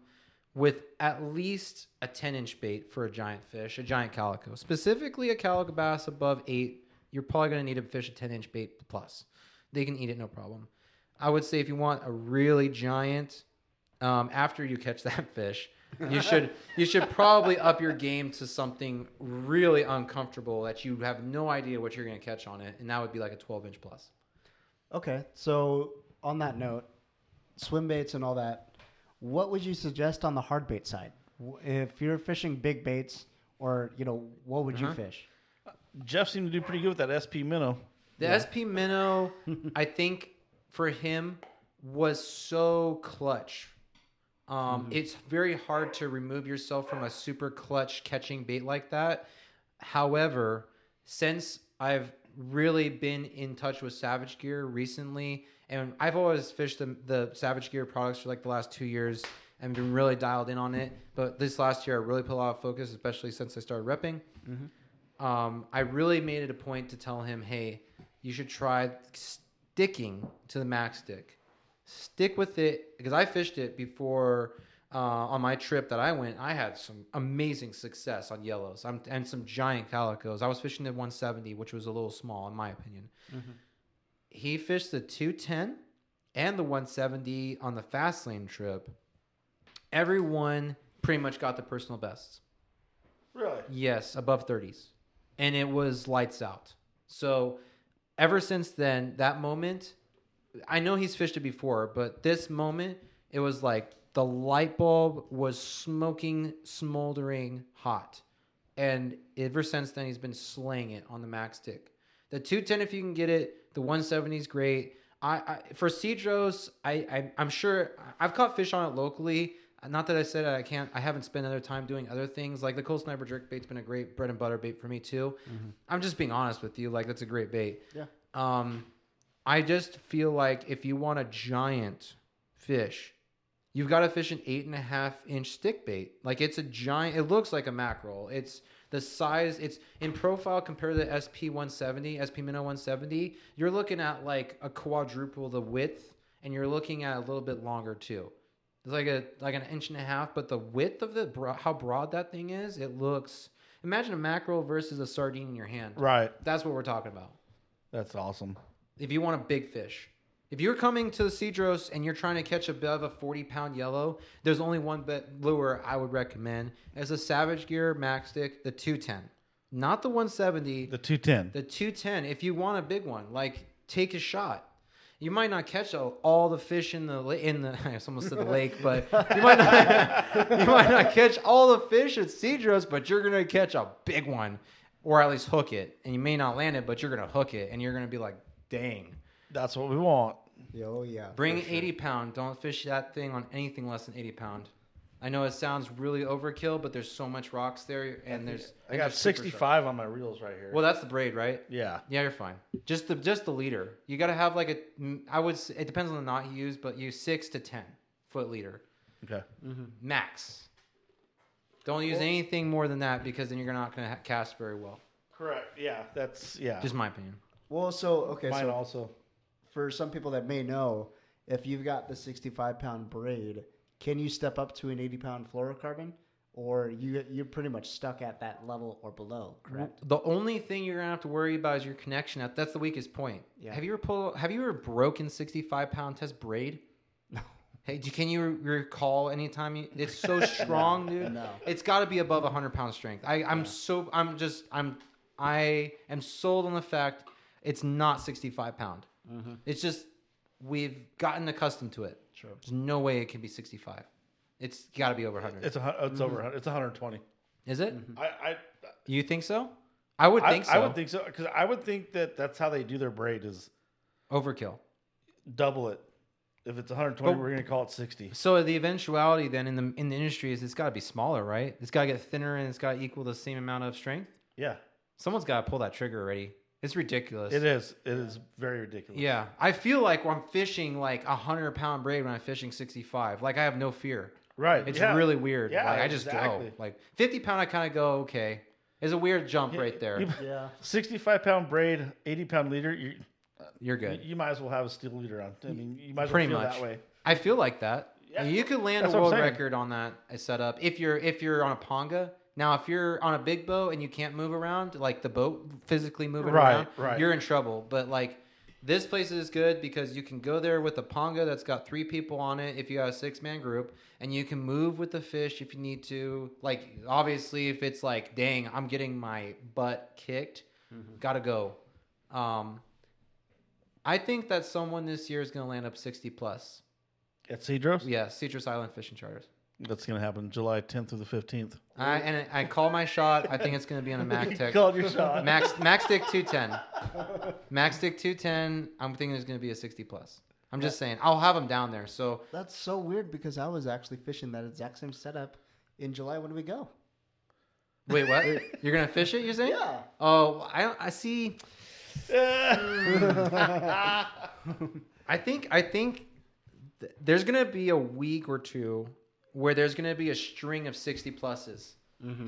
with at least a 10 inch bait for a giant fish, a giant calico. Specifically, a calico bass above eight, you're probably going to need to fish a 10 inch bait plus. They can eat it no problem. I would say if you want a really giant, um, after you catch [laughs] that fish, you should you should probably up your game to something really uncomfortable that you have no idea what you're going to catch on it, and that would be like a 12 inch plus. Okay, so on that note, swim baits and all that, what would you suggest on the hard bait side? If you're fishing big baits, or you know, what would you Uh-huh. fish? Jeff seemed to do pretty good with that SP minnow. The SP Minnow, I think for him was so clutch. Um, It's very hard to remove yourself from a super clutch catching bait like that. However, since I've really been in touch with Savage Gear recently, and I've always fished the, the Savage Gear products for like the last two years and been really dialed in on it. But this last year, I really put a lot of focus, especially since I started repping um, I really made it a point to tell him, hey, you should try sticking to the max stick. Stick with it because I fished it before uh, on my trip that I went. I had some amazing success on yellows I'm, and some giant calicos. I was fishing the 170, which was a little small in my opinion. He fished the 210 and the 170 on the fast lane trip. Everyone pretty much got the personal bests. Really? Yes, above 30s. And it was lights out. So ever since then, that moment, I know he's fished it before, but this moment, it was like the light bulb was smoking, smoldering hot. And ever since then, he's been slaying it on the max stick. The 210, if you can get it, the 170 is great. I, I for Cedros, I, I I'm sure I've caught fish on it locally. Not that I said I can't. I haven't spent other time doing other things. Like the cold sniper jerk bait's been a great bread and butter bait for me too. I'm just being honest with you. Like that's a great bait. Yeah. Um, I just feel like if you want a giant fish, you've got to fish an eight and a half inch stick bait. Like it's a giant. It looks like a mackerel. It's the size. It's in profile compared to the SP 170, SP Minnow 170. You're looking at like a quadruple the width, and you're looking at a little bit longer too. It's like a like an inch and a half, but the width of the bro- how broad that thing is, it looks. Imagine a mackerel versus a sardine in your hand. Right. That's what we're talking about That's awesome. If you want a big fish. If you're coming to the Cedros and you're trying to catch above a 40 pound yellow, there's only one bet lure I would recommend as a Savage Gear Max Stick, the 210. Not the 170, The 210. the 210. If you want a big one, like take a shot. You might not catch all, all the fish in the in the [laughs] I almost said the lake, but you might not [laughs] you might not catch all the fish at Cedros, but you're gonna catch a big one, or at least hook it. And you may not land it, but you're gonna hook it, and you're gonna be like, dang. That's what we want. Oh yeah. Bring for sure. 80 pound. Don't fish that thing on anything less than 80 pound. I know it sounds really overkill, but there's so much rocks there, and there's I and got they're super sharp. 65 on my reels right here. Well, that's the braid, right? yeah. Yeah, you're fine. Just the just the leader. You got to have like a. mm, would. s- It depends on the knot you use, but use six to ten foot leader Okay. max. Don't use anything more than that because then you're not going to ha- cast very well. Correct. Yeah, that's yeah. Just my opinion. Well, so okay, mine so also. for some people that may know, if you've got the 65 pound braid, can you step up to an 80 pound fluorocarbon, or you you're pretty much stuck at that level or below? Correct. The only thing you're gonna have to worry about is your connection. At that's the weakest point. Yeah. Have you ever pulled? Have you ever broken 65 pound test braid? No. Hey, do- can you re- recall any time you? It's so [laughs] strong, dude. No. It's got to be above 100 pound strength. I, I'm so. I'm just. I'm. I am sold on the fact it's not 65 pound. Mm-hmm. It's just we've gotten accustomed to it. True. There's no way it can be 65. It's got to be over 100. It's a, hun- it's over. 100. It's 120. Is it? Mm-hmm. I I You think so? I would I, think so. I would think so because I would think that that's how they do their braid is Overkill. double it. If it's 120, But- we're gonna call it 60. So the eventuality then in the in the industry is it's got to be smaller, right? It's got to get thinner and it's got to equal the same amount of strength. Yeah, Someone's got to pull that trigger already. It's ridiculous. it is. It is very ridiculous. Yeah, I feel like I'm fishing like a hundred pound braid when I'm fishing 65. Like I have no fear. Right. It's yeah. really weird. Yeah, like, I just exactly. go. Like 50 pound, I kind of go okay. It's a weird jump Yeah, right there. you- [laughs] Yeah. 65 pound braid, 80 pound leader. You, You're good. you might as well have a steel leader on. I mean, you might as well Pretty feel much. that way. I feel like that. Yeah, you could land that's a world record on that setup if you're if you're on a ponga. Now, if you're on a big boat and you can't move around, like the boat physically moving Right, around, right. you're in trouble. But like this place is good because you can go there with a ponga that's got three people on it if you got a six man group, and you can move with the fish if you need to. Like obviously, if it's like, dang, I'm getting my butt kicked, gotta go. Um, I think that someone this year is going to land up 60 plus. At Cedros, Yeah, Cedros Island fishing charters. That's gonna happen July 10th through the 15th. I, and I call my shot. I think it's going to be on a [laughs] Mac You Tech. called your shot. Max Max Stick [laughs] 210. Max Stick 210. I'm thinking it's going to be a 60 plus. I'm just saying. I'll have them down there. So That's so weird because I was actually fishing that exact same setup in July. When do we go? wait, what? [laughs] You're going to fish it? You're saying? Yeah. Oh, I don't. I see. I think I think th- there's gonna be a week or two where there's gonna be a string of 60 pluses.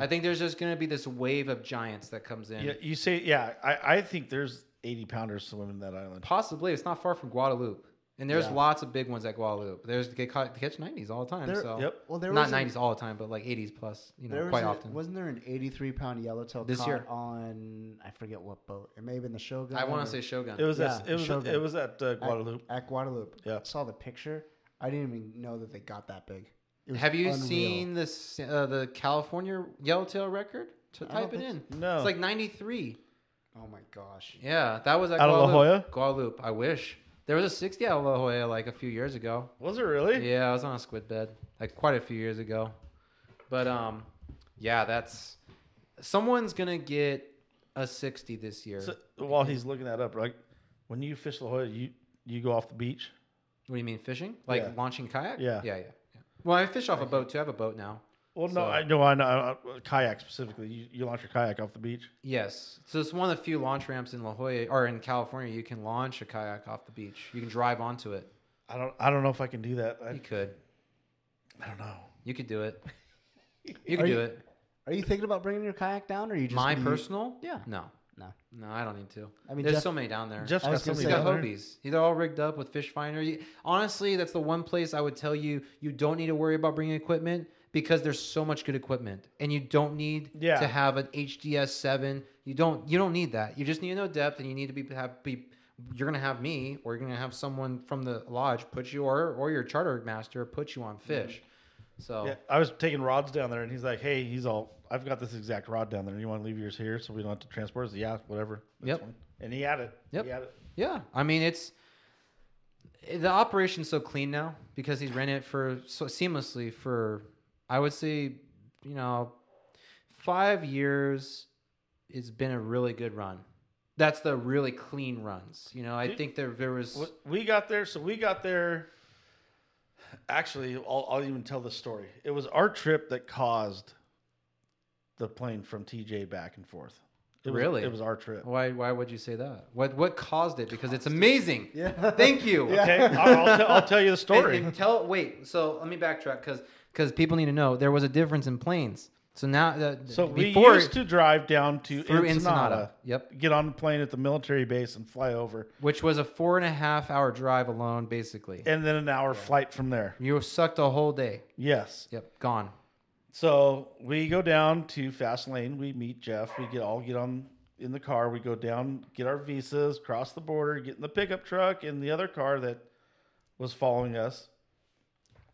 I think there's just gonna be this wave of giants that comes in. yeah, you say, yeah. I, I think there's 80 pounders swimming that island. Possibly, it's not far from Guadalupe, and there's Yeah. lots of big ones at Guadalupe. There's they, ca- they catch 90s all the time. There- so Yep. Well, there not was a- 90s all the time, but like 80s plus. You know, There quite a- often. Wasn't there an 83 pound yellowtail This caught year. on I forget what boat? It may have been the Shogun. I want to say Shogun. It was Yeah, at, it was Shogun. it was at uh, at- Guadalupe. At, Guadalupe. Yeah. I saw the picture. I didn't even know that they got that big. It was Have you unreal. seen this uh, the California yellowtail record? To I type it think in. No. It's like 93. Oh my gosh. Yeah, that was at Out of La Guadalupe. Jolla? Guadalupe. I wish there was a 60 out of La Jolla like a few years ago. Was it really? Yeah, I was on a squid bed like quite a few years ago. But um, yeah, that's someone's gonna get a 60 this year. So, while he's looking that up, right? When you fish La Jolla, you you go off the beach. what do you mean fishing? Like Yeah. launching kayak? Yeah. yeah, yeah, yeah. Well, I fish off a boat too. I have a boat now. Well, no, So- I know, I know, uh, kayak specifically. You, you launch your kayak off the beach. Yes. So it's one of the few launch ramps in La Jolla or in California. You can launch a kayak off the beach. You can drive onto it. I don't, I don't know if I can do that. I, You could. I don't know. You could do it. [laughs] You could Are do you- it. Are you thinking about bringing your kayak down, or are you just My gonna use- personal? Yeah. No. No. No, I don't need to. I mean, there's Jeff- so many down there. Jeff's I got was so gonna many He's say- got. Hobies. They're all rigged up with fish finder. You- Honestly, that's the one place I would tell you you don't need to worry about bringing equipment because there's so much good equipment, and you don't need Yeah. to have an HDS seven. You don't. You don't need that. You just need to know depth, and you need to be have be. You're gonna have me, or you're gonna have someone from the lodge put you, or or your charter master put you on fish. So Yeah, I was taking rods down there, and he's like, "Hey, he's all, I've got this exact rod down there. You want to leave yours here so we don't have to transport?" I said, yeah, whatever. Yep. fine." And he had it. Yep. He had it. Yeah, I mean it's the operation's so clean now because he's ran it for so seamlessly for I would say you know five years. It's been a really good run. That's the really clean runs. You know, I Dude, think there there was We got there, so we got there. Actually, I'll, I'll even tell the story. It was our trip that caused the plane from TJ back and forth. It was, Really? It was our trip. why why would you say that? What what caused it? Because it's amazing. Yeah. [laughs] Thank you. Okay, I'll, I'll, tell, I'll tell you the story. And, and tell wait. So let me backtrack because because people need to know there was a difference in planes. So now, uh, So we used to drive down to through Ensenada, Ensenada. Yep. get on the plane at the military base and fly over, which was a four and a half hour drive alone, basically. and then an hour flight from there. You were sucked a whole day. Yes. Yep, gone. So we go down to Fast Lane. We meet Jeff. We get all get on in the car. We go down, get our visas, cross the border, get in the pickup truck in the other car that was following us.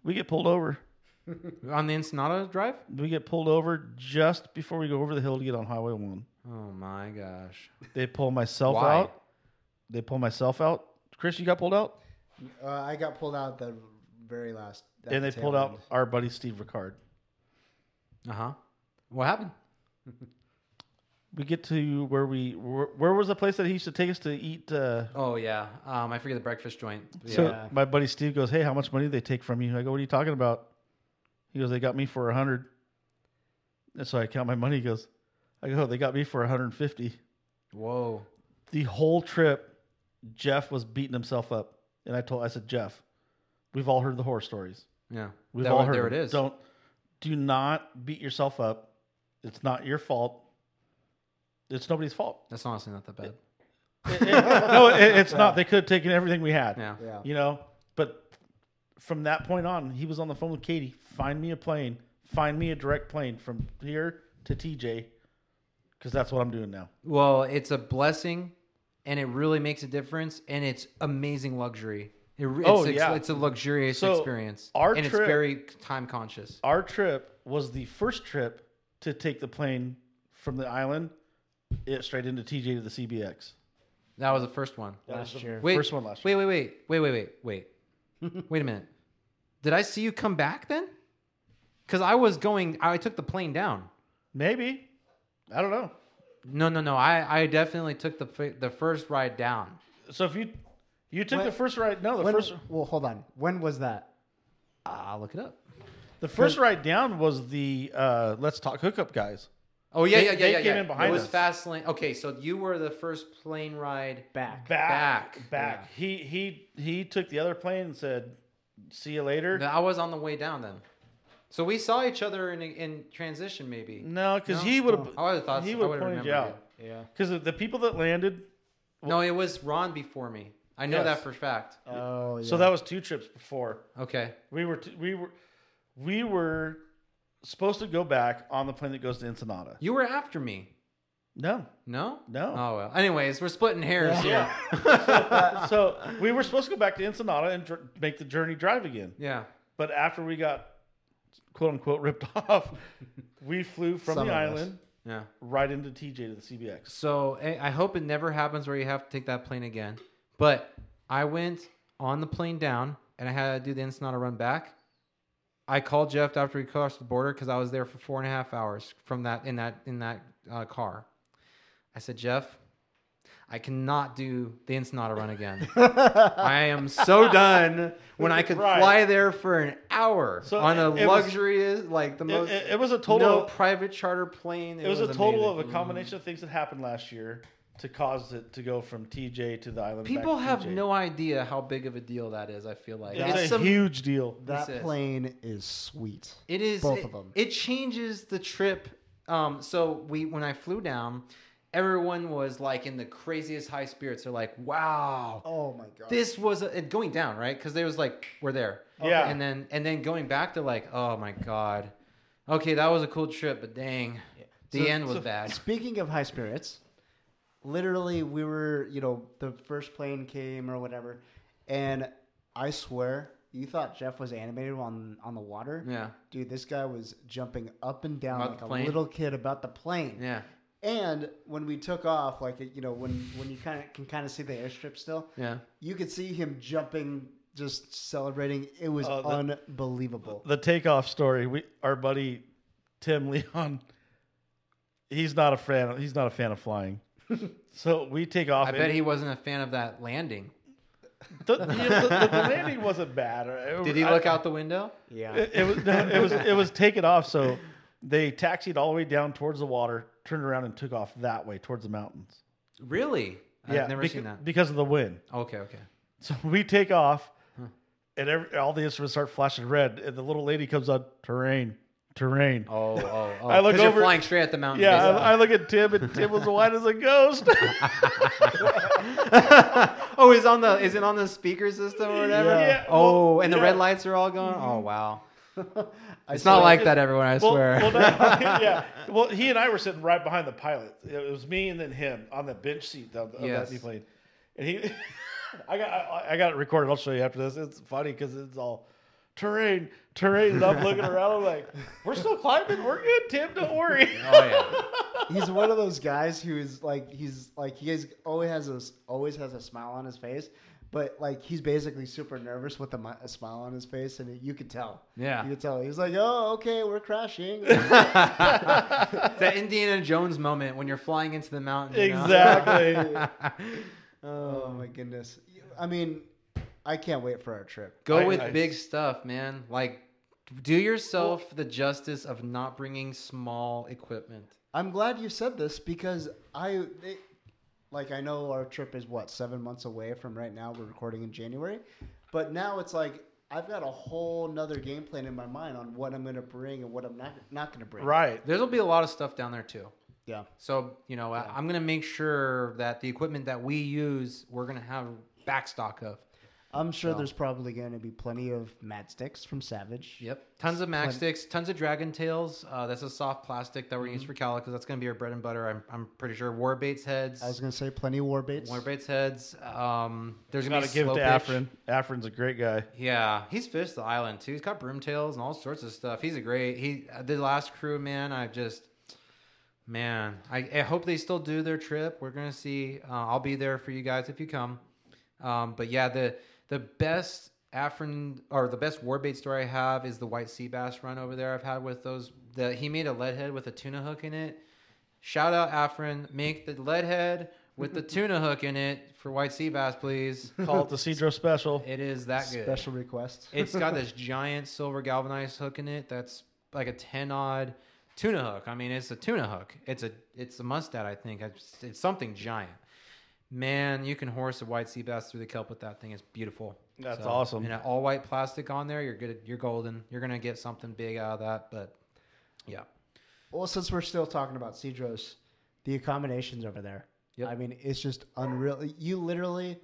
We get pulled over. [laughs] On the Ensenada drive? We get pulled over just before we go over the hill to get on Highway One. Oh my gosh. They pull myself Why? out. They pull myself out. Chris, you got pulled out, Uh, I got pulled out the very last. and they tail pulled out our buddy Steve Ricard. Uh huh. What happened? [laughs] We get to where we where, where was the place that he used to take us to eat. Uh, Oh yeah. Um, I forget the breakfast joint. Yeah. So my buddy Steve goes, "Hey, how much money did they take from you?" I go, "What are you talking about?" He goes, "They got me for a hundred. And so I count my money. He goes, "I go, they got me for 150." Whoa. The whole trip, Jeff was beating himself up, and I told, I said, "Jeff, we've all heard the horror stories. Yeah. We've There- all heard there them. it is. Don't do not beat yourself up. It's not your fault. It's nobody's fault. That's honestly not that bad. It- it- [laughs] no, it, it's not. They could have taken everything we had. Yeah. Yeah. You know, but from that point on, he was on the phone with Katie. Find me a plane. Find me a direct plane from here to TJ, because that's what I'm doing now. Well, it's a blessing, and it really makes a difference, and it's amazing luxury. It, re- Oh, it's, yeah. it's a luxurious So, experience, our and trip- it's very time conscious. Our trip was the first trip to take the plane from the island it straight into TJ to the CBX. That was the first one. That Last was the year. Wait, first one last year. Wait, wait, wait, wait, wait, wait, wait. [laughs] wait a minute. Did I see you come back then? Because I was going. I took the plane down. Maybe. I don't know. No, no, no. I, I definitely took the the first ride down. So if you you took When- the first ride, no, the When, first well, hold on. When was that? I'll look it up. the first ride down was the uh, Let's Talk Hookup guys. Oh yeah, They- yeah, yeah, they yeah. came yeah. in behind it was us. fast lane. Okay, so you were the first plane ride. Back. Back, Back. back. He he he took the other plane and said, "See you later." I was on the way down then. So we saw each other in in transition, maybe. No, because No? he would have. Oh, I would have thought he so. I would would have have pointed you remembered. out. Yeah. Because the people that landed. No, it was Ron before me. I know Yes. that for a fact. Oh, yeah. So that was two trips before. Okay. We were t- we were we were supposed to go back on the plane that goes to Ensenada. You were after me. No, No? No. Oh well. Anyways, we're splitting hairs here. [laughs] so we were supposed to go back to Ensenada and dr- make the journey drive again. Yeah. But after we got quote unquote ripped [laughs] off, we flew from Some the island Yeah. right into TJ to the CBX. So I I hope it never happens where you have to take that plane again. But I went on the plane down and I had to do the Ensenada run back. I called Jeff after we crossed the border because I was there for four and a half hours from that in that in that uh, car. I said, Jeff, I cannot do the Ensenada run again. [laughs] I am so done when I could Right. fly there for an hour So on a luxury it was- like the most. it- it was a total no total. private charter plane. it was, a total amazing. of a combination of things that happened last year to cause it to go from TJ to the island. back People to have TJ. no idea how big of a deal that is. I feel like It's, a some- huge deal. that plane is sweet. It is both it, of 'em. It changes the trip. Um, so we when I flew down, everyone was like in the craziest high spirits. They're like, "Wow, Oh my god. this was a, going down, right?" Because they was like, "We're there." Yeah. And then and then going back, they're like, "Oh my god, okay, that was a cool trip, but dang, the So- end was so- bad." Speaking of high spirits, literally we were, you know, the first plane came or whatever, and I swear you thought Jeff was animated on on the water. Yeah, Dude, this guy was jumping up and down About like a little kid about the plane. yeah, And when we took off, like you know, when when you kind of can kind of see the airstrip still, yeah. you could see him jumping, just celebrating. It was Oh, the- unbelievable. the takeoff story. We our buddy Tim Leon. [laughs] He's not a fan. He's not a fan of flying. [laughs] so we take off. I bet he wasn't a fan of that landing. The, you know, the, the, the landing wasn't bad. It- Did he I- look out the window? yeah. It, it was no, it was it was taken off. So they taxied all the way down towards the water, turned around and took off that way towards the mountains. Really? yeah, I've never beca- seen that. because of the wind. Okay, okay. So we take off, and every, all the instruments start flashing red, and the little lady comes on terrain, terrain. Oh, oh, oh. I look 'Cause you're over- flying straight at the mountain. Yeah. I, I look at Tim, and Tim was white as a ghost. [laughs] oh, is on the is it on the speaker system or whatever? Yeah. Yeah, Oh, well, and the yeah. red lights are all going. Oh mm-hmm. wow. [laughs] It's saw not it. like that, everyone. I well, swear. well, no, [laughs] yeah. Well, he and I were sitting right behind the pilot. It was me and then him on the bench seat of, of Yes. that plane. And he, I got, I, I got it recorded. I'll show you after this. It's funny because it's all terrain, terrain. And I'm looking around. I'm like, we're still climbing. We're good, Tim. Don't worry. oh yeah. [laughs] he's one of those guys who is like he's like he has, always has a always has a smile on his face, but like he's basically super nervous with a, a smile on his face, and you could tell. Yeah. you could tell. He's like, "Oh, okay, we're crashing." [laughs] [laughs] that Indiana Jones moment when you're flying into the mountain. you know? Exactly. oh my goodness. I mean, I can't wait for our trip. Go I- with I- big stuff, man. Like, do yourself the justice of not bringing small equipment. I'm glad you said this because I, they, like, I know our trip is what seven months away from right now. We're recording in January, but now it's like I've got a whole nother game plan in my mind on what I'm going to bring and what I'm not not going to bring. right. There'll be a lot of stuff down there too. Yeah. So you know, I I'm gonna make sure that the equipment that we use, we're gonna have backstock of. I'm sure So- there's probably going to be plenty of max sticks from Savage. Yep. Tons of max Plenty- sticks, tons of dragon tails. Uh, that's a soft plastic that we're using for calico. That's gonna be our bread and butter. I'm, I'm pretty sure. War baits heads. I was going to say plenty of war baits. War baits heads. Um, there's gonna Got be to give it to. Afrin. Afrin's a great guy. Yeah, he's fished the island too. He's got broom tails and all sorts of stuff. He's a great. He uh, the last crew man. I just man. I, I hope they still do their trip. We're gonna see. Uh, I'll be there for you guys if you come. Um, but yeah, the the best Afrin or the best warbait story I have is the white sea bass run over there. I've had with those. The he made a lead head with a tuna hook in it. Shout out Afrin. Make the lead head with the tuna hook in it for white sea bass, please. Call it the Cedro Special. It is that good. Special request. It's got this [laughs] giant silver galvanized hook in it that's like a 10 odd tuna hook. I mean, it's a tuna hook. It's a it's a mustad, I think. It's, it's something giant. Man, you can horse a white sea bass through the kelp with that thing. It's beautiful. That's awesome. And an all white plastic on there, you're good. You're golden. You're gonna get something big out of that. But yeah, Well, since we're still talking about Cedros, the accommodations over there. Yep. I mean, it's just unreal. You literally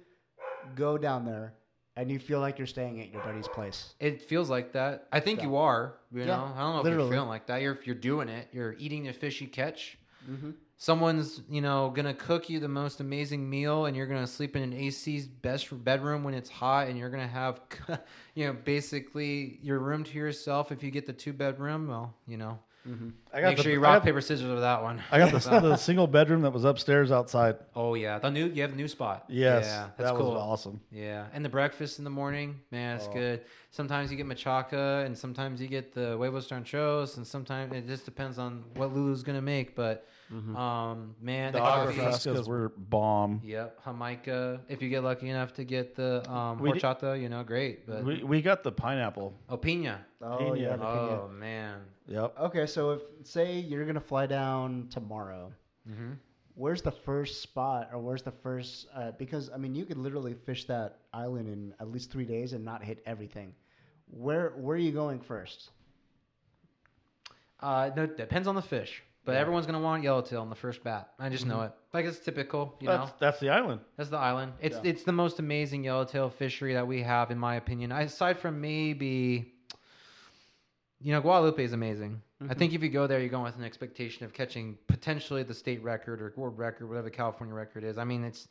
go down there and you feel like you're staying at your buddy's place. it feels like that. I think Yeah. you are. You Yeah, know, I don't know if literally. you're feeling like that. You're you're doing it. You're eating the fish you catch. Mm-hmm. Someone's you know gonna cook you the most amazing meal and you're gonna sleep in an ac's best bedroom when it's hot and you're gonna have [laughs] you know basically your room to yourself if you get the two bedroom well you know. Mm-hmm. I got make the, sure you rock got- paper scissors with that one. I got the, [laughs] the single bedroom that was upstairs outside. oh yeah. The new you have a new spot. Yes, yeah that's that cool. was awesome. yeah and the breakfast in the morning man it's Oh. good. Sometimes you get machaca and sometimes you get the huevos ranchos and sometimes it just depends on what lulu's gonna make but um man The the agua coffee- frescas were bomb. Yep, Jamaica. If you get lucky enough to get the um, We did- you know, great. But We, we got the pineapple. oh, pina. Oh, Pina. yeah. the Oh man. Yep. Okay, so if say you're gonna fly down tomorrow, hmm where's the first spot or where's the first? Uh, because I mean, you could literally fish that island in at least three days and not hit everything. Where where are you going first? Uh, no, depends on the fish. But Yeah. everyone's gonna want yellowtail in the first bat. I just know mm-hmm. it. Like it's typical, you That's, know. that's the island. That's the island. It's Yeah. it's the most amazing yellowtail fishery that we have, in my opinion. Aside from maybe, you know, Guadalupe is amazing. I mm-hmm. think if you go there, you're going with an expectation of catching potentially the state record or world record, whatever the California record is. I mean, it's.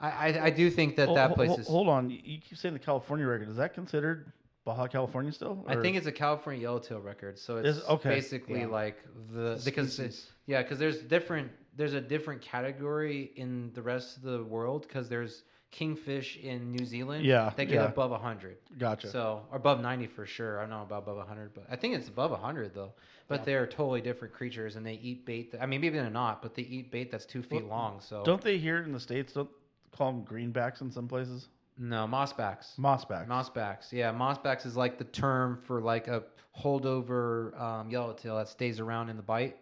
I, I, I do think that Hol- that place hol- is. Hold on. You keep saying the California record. Is that considered Baja California still? I think it's a California yellowtail record, so it's okay. basically Yeah. like the because it's, yeah, because there's different there's a different category in the rest of the world because there's kingfish in New Zealand, Yeah, that get yeah. above hundred, Gotcha. so or above ninety for sure. I don't know about above hundred, but I think it's above hundred though. But Yeah. they're totally different creatures, and they eat bait. That, I mean, maybe they're not, but they eat bait that's two feet Well, long. So Don't they here in the states don't call them greenbacks in some places? No mossbacks. Mossbacks. Mossbacks, yeah, mossbacks is like the term for like a holdover um, yellowtail that stays around in the bite.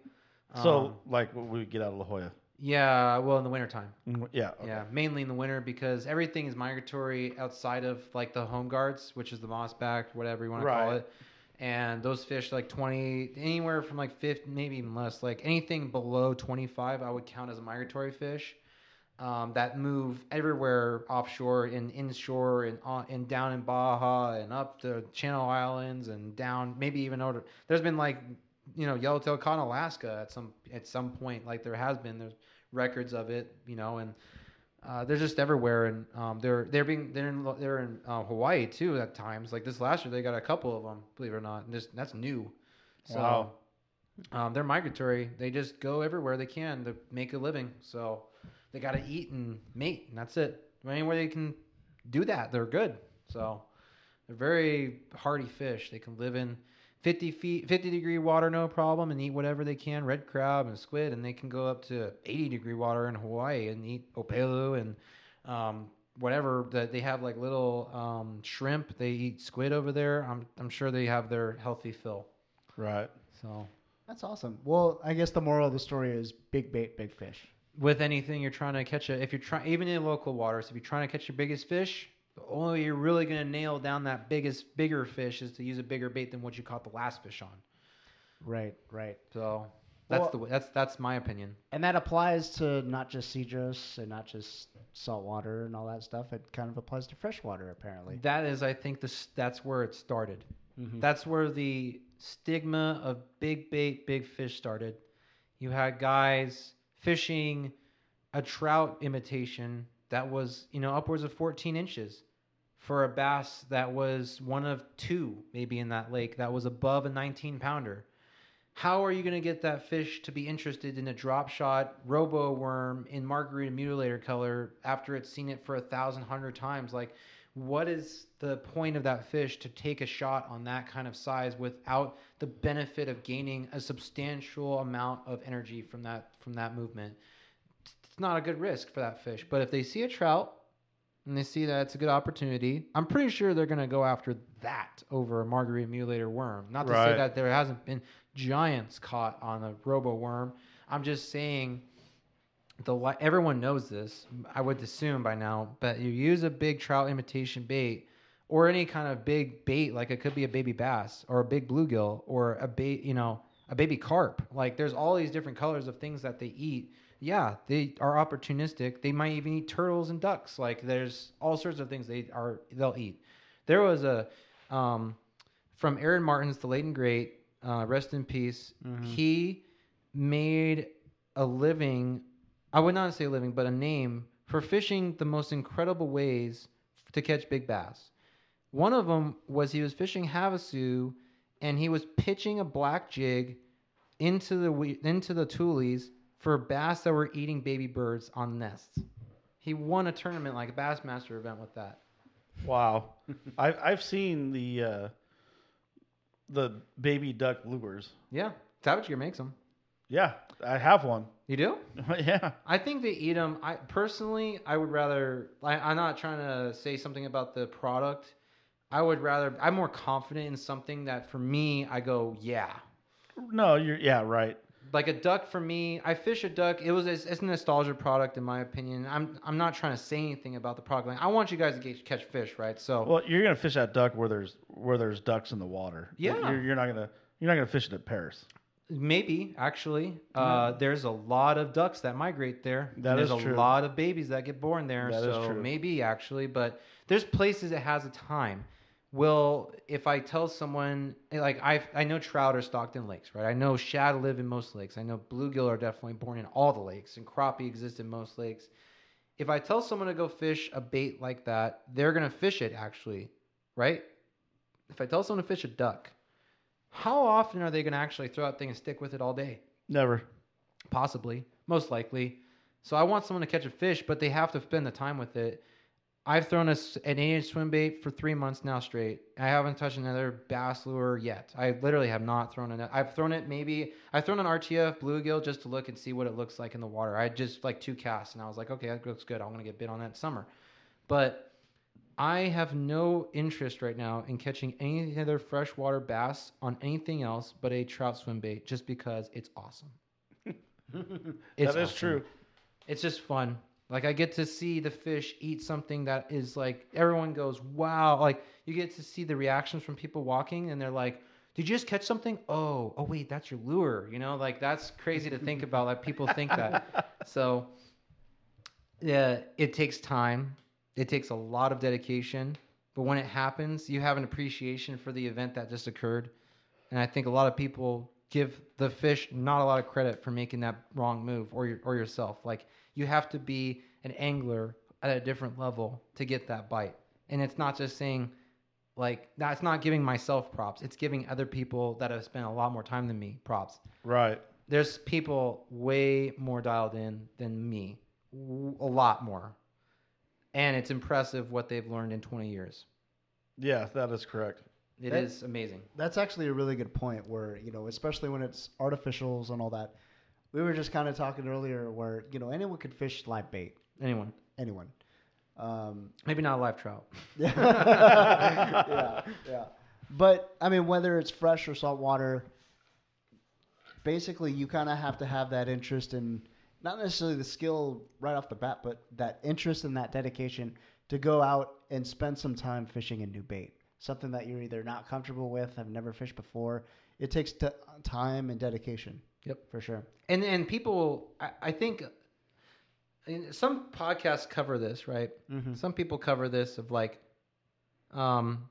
so Um, like what we get out of La Jolla. yeah, well, in the wintertime. Mm, Yeah. okay. Yeah, mainly in the winter because everything is migratory outside of like the home guards, which is the mossback, whatever you want to call Right. it. and those fish like 20 anywhere from like 50 maybe even less like anything below 25 i would count as a migratory fish um, that move everywhere offshore and inshore and on, and down in baja and up the channel islands and down maybe even over there's been like you know yellowtail caught in alaska at some at some point like there has been there's records of it you know and uh, they're just everywhere, and um, they're they're being they're in they're in uh, Hawaii too at times. Like this last year, they got a couple of them. Believe it or not, and this that's new. So Wow. um, they're migratory. They just go everywhere they can to make a living. So they got to eat and mate, and that's it. Anywhere they can do that, they're good. So they're very hardy fish. They can live in 50 feet, 50 degree water, no problem, and eat whatever they can, red crab and squid, and they can go up to 80 degree water in Hawaii and eat opelu and um, whatever that they have like little um, shrimp. They eat squid over there. I'm I'm sure they have their healthy fill. Right. So That's awesome. Well, I guess the moral of the story is big bait, big fish. With anything you're trying to catch a if you're trying even in local waters if you're trying to catch your biggest fish the only way you're really going to nail down that biggest bigger fish is to use a bigger bait than what you caught the last fish on Right, right. so that's Well- the way that's that's my opinion And that applies to not just Cedros and not just saltwater and all that stuff. It kind of applies to freshwater, apparently. that is i think this that's where it started Mhm. that's where the stigma of big bait big fish started you had guys fishing a trout imitation that was you know upwards of 14 inches for a bass that was one of two maybe in that lake that was above a 19 pounder how are you going to get that fish to be interested in a drop shot robo worm in margarita mutilator color after it's seen it for a thousand hundred times? Like what is the point of that fish to take a shot on that kind of size without the benefit of gaining a substantial amount of energy from that from that movement it's not a good risk for that fish. But if they see a trout and they see that it's a good opportunity i'm pretty sure they're going to go after that over a margarita mutilator worm. Not to say that there hasn't been giants caught on a robo worm. I'm just saying the li- everyone knows this i would assume by now but you use a big trout imitation bait or any kind of big bait like it could be a baby bass or a big bluegill or a bait you know a baby carp. Like there's all these different colors of things that they eat. Yeah they are opportunistic. They might even eat turtles and ducks. Like there's all sorts of things they are they'll eat. There was a um, from Aaron Martens the late and great uh, rest in peace. He made a living I would not say a living, but a name for fishing the most incredible ways to catch big bass. One of them was he was fishing Havasu, and he was pitching a black jig into the into the tulies for bass that were eating baby birds on nests. He won a tournament like a Bassmaster event with that. Wow. [laughs] I've I've seen the uh, the baby duck lures. Yeah, Savage Gear makes them. Yeah, I have one. You do? [laughs] yeah. I think they eat them. I personally, I would rather. I, I'm not trying to say something about the product. I would rather. I'm more confident in something that for me, I go, yeah. No, you're yeah, right. Like a duck for me, I fish a duck. It was it's, it's a nostalgia product in my opinion. I'm I'm not trying to say anything about the product. Like, I want you guys to get, catch fish, right? So Well, you're gonna fish that duck where there's where there's ducks in the water. Yeah. You're, you're not gonna you're not gonna fish it at Perris. Maybe actually, uh, there's a lot of ducks that migrate there. That there's is a true. lot of babies that get born there. That is so true. maybe actually, but there's places it has a time. Will if I tell someone eh, like I I know trout are stocked in lakes, right? I know shad live in most lakes. I know bluegill are definitely born in all the lakes, and crappie exist in most lakes. If I tell someone to go fish a bait like that, they're gonna fish it actually, right? If I tell someone to fish a duck, how often are they going to actually throw that thing and stick with it all day? Never. Possibly, most likely. So I want someone to catch a fish, but they have to spend the time with it. I've thrown a, an eight inch swim bait for three months now straight. I haven't touched another bass lure yet. I literally have not thrown it. I've thrown it maybe. I've thrown an RTF bluegill just to look and see what it looks like in the water. I had just like two casts, and I was like, okay, that looks good. I'm gonna get bit on that summer. But I have no interest right now in catching any other freshwater bass on anything else but a trout swim bait just because it's awesome. [laughs] It's that is awesome. true. It's just fun. Like I get to see the fish eat something that is like everyone goes, "Wow." Like you get to see the reactions from people walking and they're like, did you just catch something? Oh, oh wait, that's your lure. You know, like that's crazy to think about. Like people think that. [laughs] So, yeah, it takes time. It takes a lot of dedication. But when it happens, you have an appreciation for the event that just occurred. And I think a lot of people give the fish not a lot of credit for making that wrong move or your, or yourself. Like you have to be an angler at a different level to get that bite. And it's not just saying like that's not giving myself props. It's giving other people that have spent a lot more time than me props. Right. There's people way more dialed in than me. a lot more. And it's impressive what they've learned in 20 years. Yeah, that is correct. It That- is amazing. That's actually a really good point. Where you know, especially when it's artificials and all that. We were just kind of talking earlier where you know anyone could fish live bait. Anyone. Anyone. Um, Maybe not a live trout. [laughs] [laughs] yeah, yeah. But I mean, whether it's fresh or salt water, basically you kind of have to have that interest in not necessarily the skill right off the bat, but that interest and that dedication to go out and spend some time fishing a new bait. Something that you're either not comfortable with, have never fished before. It takes t- time and dedication. Yep. for sure. And and people, I, I think, and some podcasts cover this, right? Mm-hmm. Some people cover this of like, um,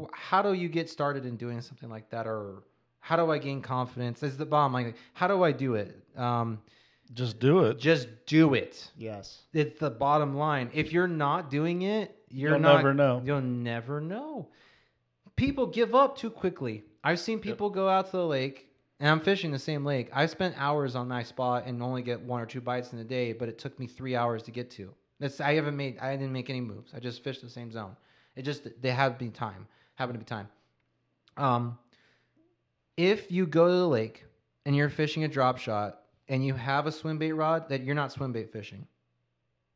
wh- how do you get started in doing something like that, or how do I gain confidence? This is the bomb. Like, how do I do it? Um, Just do it. just do it. Yes. It's the bottom line. If you're not doing it, you're You'll not, never know. You'll never know. People give up too quickly. I've seen people go out to the lake, and I'm fishing the same lake. I spent hours on my spot and only get one or two bites in a day, but it took me three hours to get to. I haven't made. I didn't make any moves. I just fished the same zone. It just they have to be time. Happen to be time. Um, if you go to the lake and you're fishing a drop shot and you have a swim bait rod, that you're not swim bait fishing.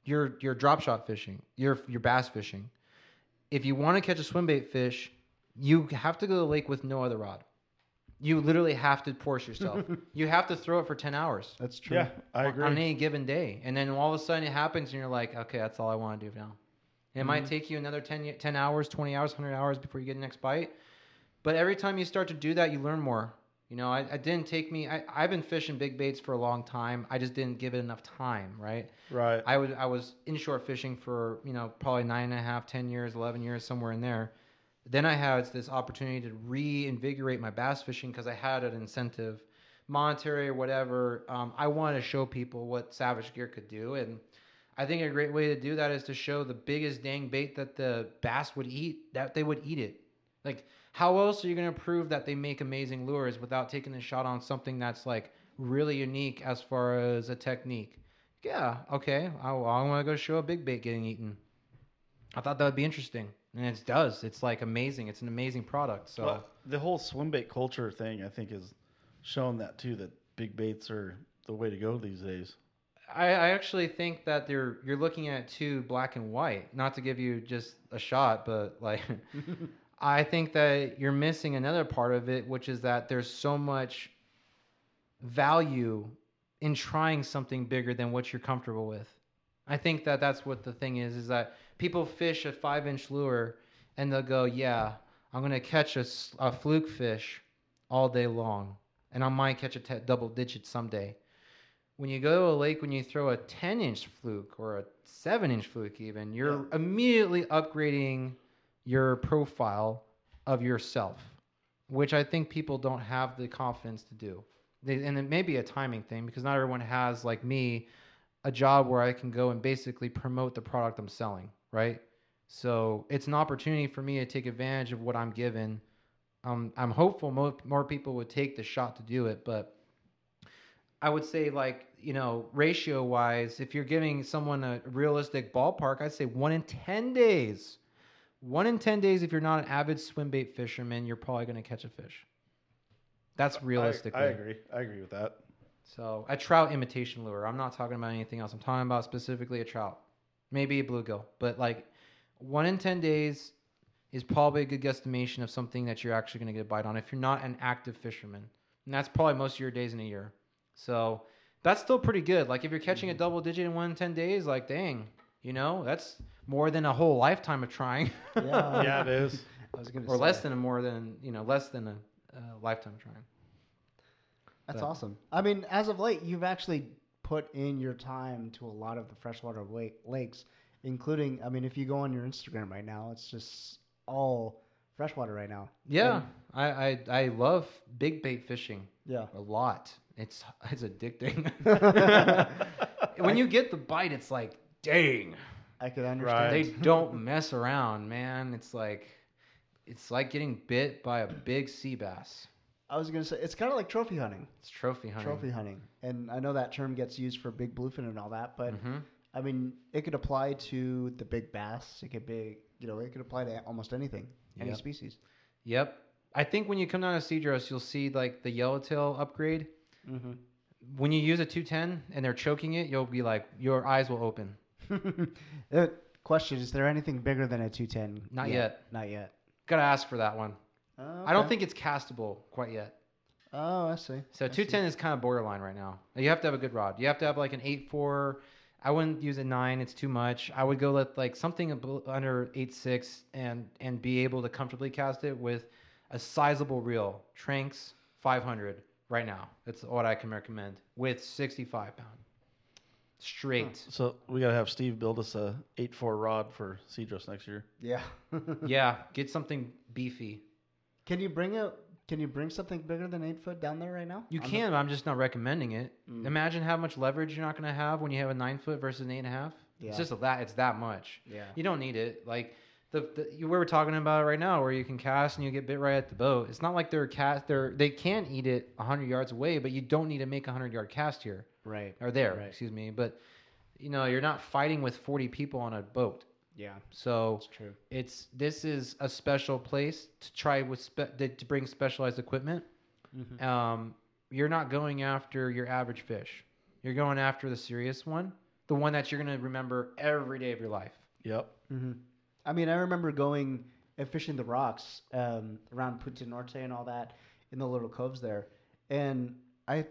You're you're drop shot fishing. You're you're bass fishing. If you want to catch a swim bait fish, you have to go to the lake with no other rod. You literally have to force yourself. [laughs] you have to throw it for ten hours That's true. Yeah, I agree. on any given day, and then all of a sudden it happens, and you're like, okay, that's all I want to do now. It might mm-hmm. take you another 10, 10 hours, 20 hours, 100 hours before you get the next bite. But every time you start to do that, you learn more. You know, I, I didn't take me, I, I've been fishing big baits for a long time. I just didn't give it enough time, right? right. I was, I was inshore fishing for, you know, probably nine and a half, 10 years, 11 years, somewhere in there. Then I had this opportunity to reinvigorate my bass fishing because I had an incentive, monetary or whatever. Um, I wanted to show people what Savage Gear could do. And I think a great way to do that is to show the biggest dang bait that the bass would eat, that they would eat it. Like, how else are you going to prove that they make amazing lures without taking a shot on something that's like really unique as far as a technique? Yeah, okay. I, I want to go show a big bait getting eaten. I thought that would be interesting, and it does. It's like amazing. It's an amazing product. So Well, the whole swim bait culture thing, I think, is shown that too. That big baits are the way to go these days. I, I actually think that they're you're looking at two black and white. Not to give you just a shot, but like [laughs] I think that you're missing another part of it, which is that there's so much value in trying something bigger than what you're comfortable with. I think that that's what the thing is: is that people fish a five inch lure and they'll go, "Yeah, I'm gonna catch a, a fluke fish all day long, and I might catch a double digit someday." when you go to a lake when you throw a 10 inch fluke or a 7 inch fluke even you're immediately upgrading your profile of yourself which i think people don't have the confidence to do. They, and it may be a timing thing because not everyone has like me a job where i can go and basically promote the product i'm selling right so it's an opportunity for me to take advantage of what i'm given um, i'm hopeful mo- more people would take the shot to do it but I would say like you know ratio wise, if you're giving someone a realistic ballpark, I'd say one in ten days. One in ten days, if you're not an avid swim bait fisherman, you're probably going to catch a fish. That's realistically. I, I agree. I agree with that. So a trout imitation lure. I'm not talking about anything else. I'm talking about specifically a trout, maybe a bluegill. But like one in ten days is probably a good guesstimation of something that you're actually going to get a bite on if you're not an active fisherman, and that's probably most of your days in a year. So that's still pretty good. Like if you're catching a double digit in one in ten days, like dang, you know that's more than a whole lifetime of trying. Yeah. [laughs] yeah, it is. I was gonna or say. less than a more than you know less than a, uh, lifetime trying. That's But- awesome. I mean, as of late, you've actually put in your time to a lot of the freshwater wa- lakes, including. I mean, if you go on your Instagram right now, it's just all freshwater right now. Yeah, I, I I love big bait fishing Yeah. a lot. It's [laughs] it's addicting. [laughs] [laughs] when you get the bite, it's like, dang. I could understand. They don't mess around, man. It's like it's like getting bit by a big sea bass. I was gonna say it's kind of like trophy hunting. It's trophy hunting. Trophy hunting, and I know that term gets used for big bluefin and all that, but hmm I mean, it could apply to the big bass. It could be, you know, it could apply to almost anything, any Yep. species. Yep. I think when you come down to Cedros, you'll see like the yellowtail upgrade. Mm-hmm. When you use a 210 and they're choking it, you'll be like, your eyes will open. [laughs] uh, question: Is there anything bigger than a two ten? Not yet. Not yet. Gotta ask for that one. Oh, I don't think it's castable quite yet. Oh, I see. So I see. 210 is kind of borderline right now. You have to have a good rod. You have to have like an 8.4. I wouldn't use a 9. It's too much. I would go with like something ab- under 8.6 and and be able to comfortably cast it with a sizable reel. Tranx 500 right now. That's what I can recommend with 65 pound. Straight. So we gotta have Steve build us a eight four rod for Cedros next year. Yeah. [laughs] yeah, get something beefy. Can you bring a? Can you bring something bigger than eight foot down there right now? You On the- can, but I'm just not recommending it. Mm. Imagine how much leverage you're not going to have when you have a nine foot versus an eight and a half. Yeah. It's just that it's that much. Yeah. You don't need it. Like the, the you- we were talking about it right now, where you can cast and you get bit right at the boat. It's not like they're cast. They're they can eat it hundred yards away, but you don't need to make a hundred yard cast here Right. or there. Right. Excuse me. But you know you're not fighting with forty people on a boat. Yeah. So it's true. it's this is a special place to try with spe- to to bring specialized equipment. Mhm. Um, you're not going after your average fish. You're going after the serious one, the one that you're going to remember every day of your life. Yep. Mm-hmm. I mean, I remember going and fishing the rocks um, around Punta Norte and all that in the little coves there, and I,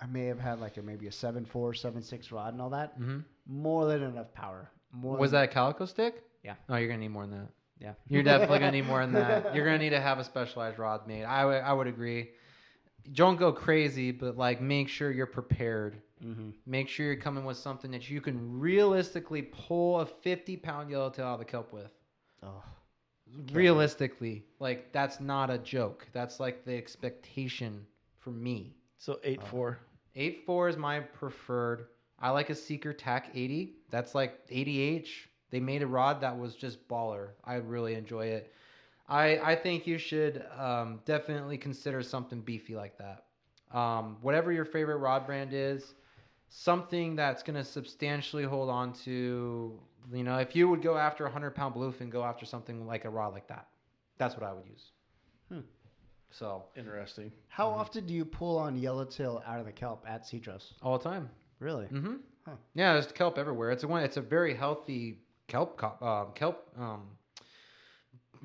I may have had like a maybe a seven four, seven six rod and all that. Mm-hmm. More than enough power. More Was than, that a calico stick? Yeah. Oh, you're gonna need more than that. Yeah. You're definitely gonna need more than that. [laughs] You're gonna need to have a specialized rod made. I would- I would agree. Don't go crazy, but like make sure you're prepared. hmm Make sure you're coming with something that you can realistically pull a 50 pound yellowtail out of the kelp with. Oh, Realistically, like that's not a joke. That's like the expectation for me. So eight four. Eight four is my preferred. I like a Seeker Tac 80. That's like 80H. They made a rod that was just baller. I really enjoy it. I I think you should um, definitely consider something beefy like that. Um, whatever your favorite rod brand is, something that's going to substantially hold on to. You know, if you would go after a hundred pound bluefin, go after something like a rod like that. That's what I would use. Hmm. So Interesting. how often do you pull on yellowtail out of the kelp at Cedros? all the time. Really? Mm-hmm. Huh. Yeah, there's kelp everywhere. It's a one. It's a very healthy kelp co- um, kelp um,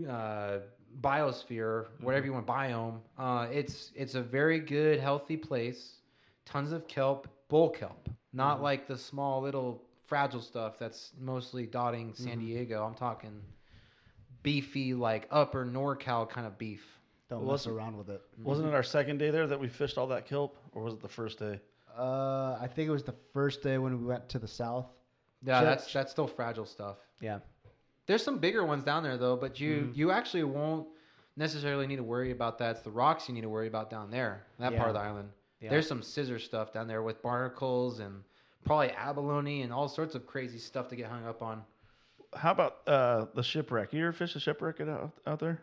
uh, biosphere, whatever you want, biome. Uh, it's it's a very good, healthy place. Tons of kelp, bull kelp, not like the small little fragile stuff that's mostly dotting San Diego. I'm talking beefy, like upper NorCal kind of beef. Don't Well, mess around with it. Wasn't it our second day there that we fished all that kelp, or was it the first day? Uh, I think it was the first day when we went to the south. Yeah, Sure. that's that's still fragile stuff. Yeah. There's some bigger ones down there though, but you Mhm. you actually won't necessarily need to worry about that. It's the rocks you need to worry about down there, that part of the island. Yeah. There's some scissor stuff down there with barnacles and probably abalone and all sorts of crazy stuff to get hung up on. How about uh, the shipwreck? You ever fish a shipwreck out out there?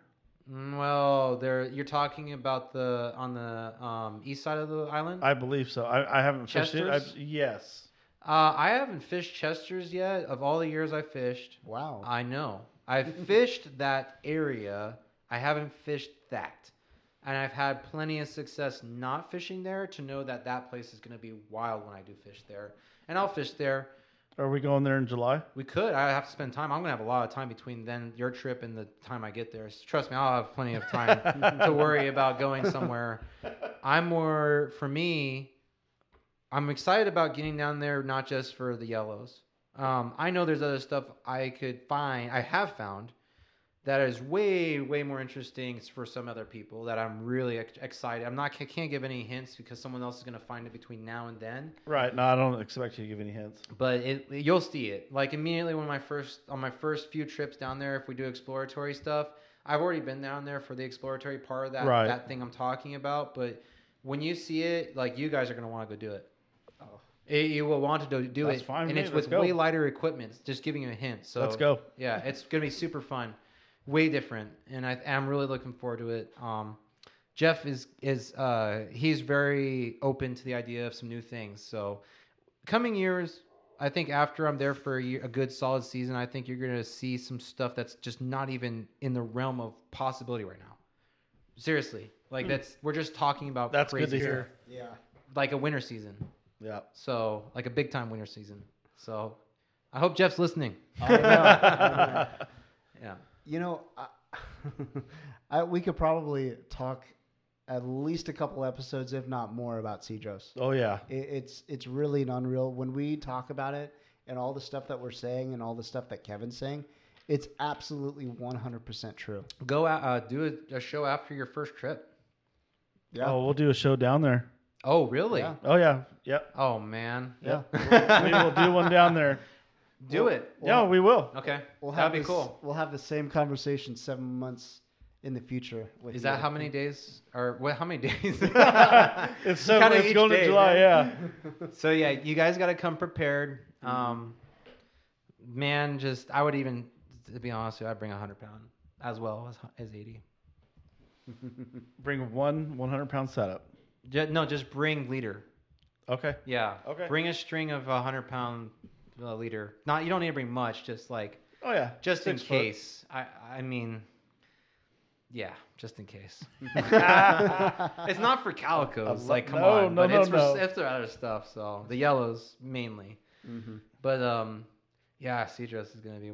Mm, Well, there you're talking about the on the um, east side of the island. I believe so. I, I haven't fished it. I, Chester's? yes. uh, I haven't fished Chester's yet. Of all the years I fished, Wow. I know. [laughs] I've fished that area. I haven't fished that. And I've had plenty of success not fishing there to know that that place is going to be wild when I do fish there. And I'll fish there. Are we going there in July? We could. I have to spend time. I'm going to have a lot of time between then your trip and the time I get there. So trust me, I'll have plenty of time [laughs] to worry about going somewhere. I'm more, for me, I'm excited about getting down there, not just for the yellows. Um, I know there's other stuff I could find, I have found that is way way more interesting for some other people that I'm really excited. I'm not I can't give any hints because someone else is gonna find it between now and then. Right. No, I don't expect you to give any hints. But it you'll see it like immediately when my first on my first few trips down there. If we do exploratory stuff, I've already been down there for the exploratory part of that Right. that thing I'm talking about. But when you see it, like you guys are gonna want to go do it. Oh. It- you will want to do, do That's it, fine and it's with go. way lighter equipment. Just giving you a hint. So Let's go. yeah, it's gonna be super fun, way different, and I, I'm really looking forward to it. Um, Jeff is is uh, he's very open to the idea of some new things. So coming years, I think after I'm there for a, year, a good solid season, I think you're gonna see some stuff that's just not even in the realm of possibility right now. Seriously, like that's we're just talking about. That's good crazy to hear. Yeah. like a winter season. Yeah. So like a big time winter season. So I hope Jeff's listening. I know, I [laughs] know. Yeah. You know, I, [laughs] I, we could probably talk at least a couple episodes, if not more, about Cedros. Oh yeah. It, it's it's really an unreal when we talk about it and all the stuff that we're saying and all the stuff that Kevin's saying. It's absolutely one hundred percent true. Go out, uh, do a, a show after your first trip. Yeah. Oh, we'll do a show down there. Oh, really? Yeah. Oh yeah. Yep. Oh man. Yeah. [laughs] we will do one down there. Do it. yeah, we will. Okay. We'll That'd have be this- cool. We'll have the same conversation seven months in the future. With Is you. that how many days or what? How many days? It's seven. Kinda It's going day, to July. man. Yeah. [laughs] so yeah, you guys got to come prepared. Um, man, just I would even to be honest, with you, I'd bring a hundred pound as well as as eighty. [laughs] Bring one 100 pound setup. Ju- no, just bring leader. Okay. Yeah. Okay. Bring a string of a hundred pound leader. Not you don't need to bring much. Just like Oh yeah. just in foot. case. I I mean, yeah, just in case. [laughs] it's not for calicos. Like come no, on, no, but no, it's for no. it's for other stuff. So the yellows mainly. Mm-hmm. But um, yeah, Cedros is gonna be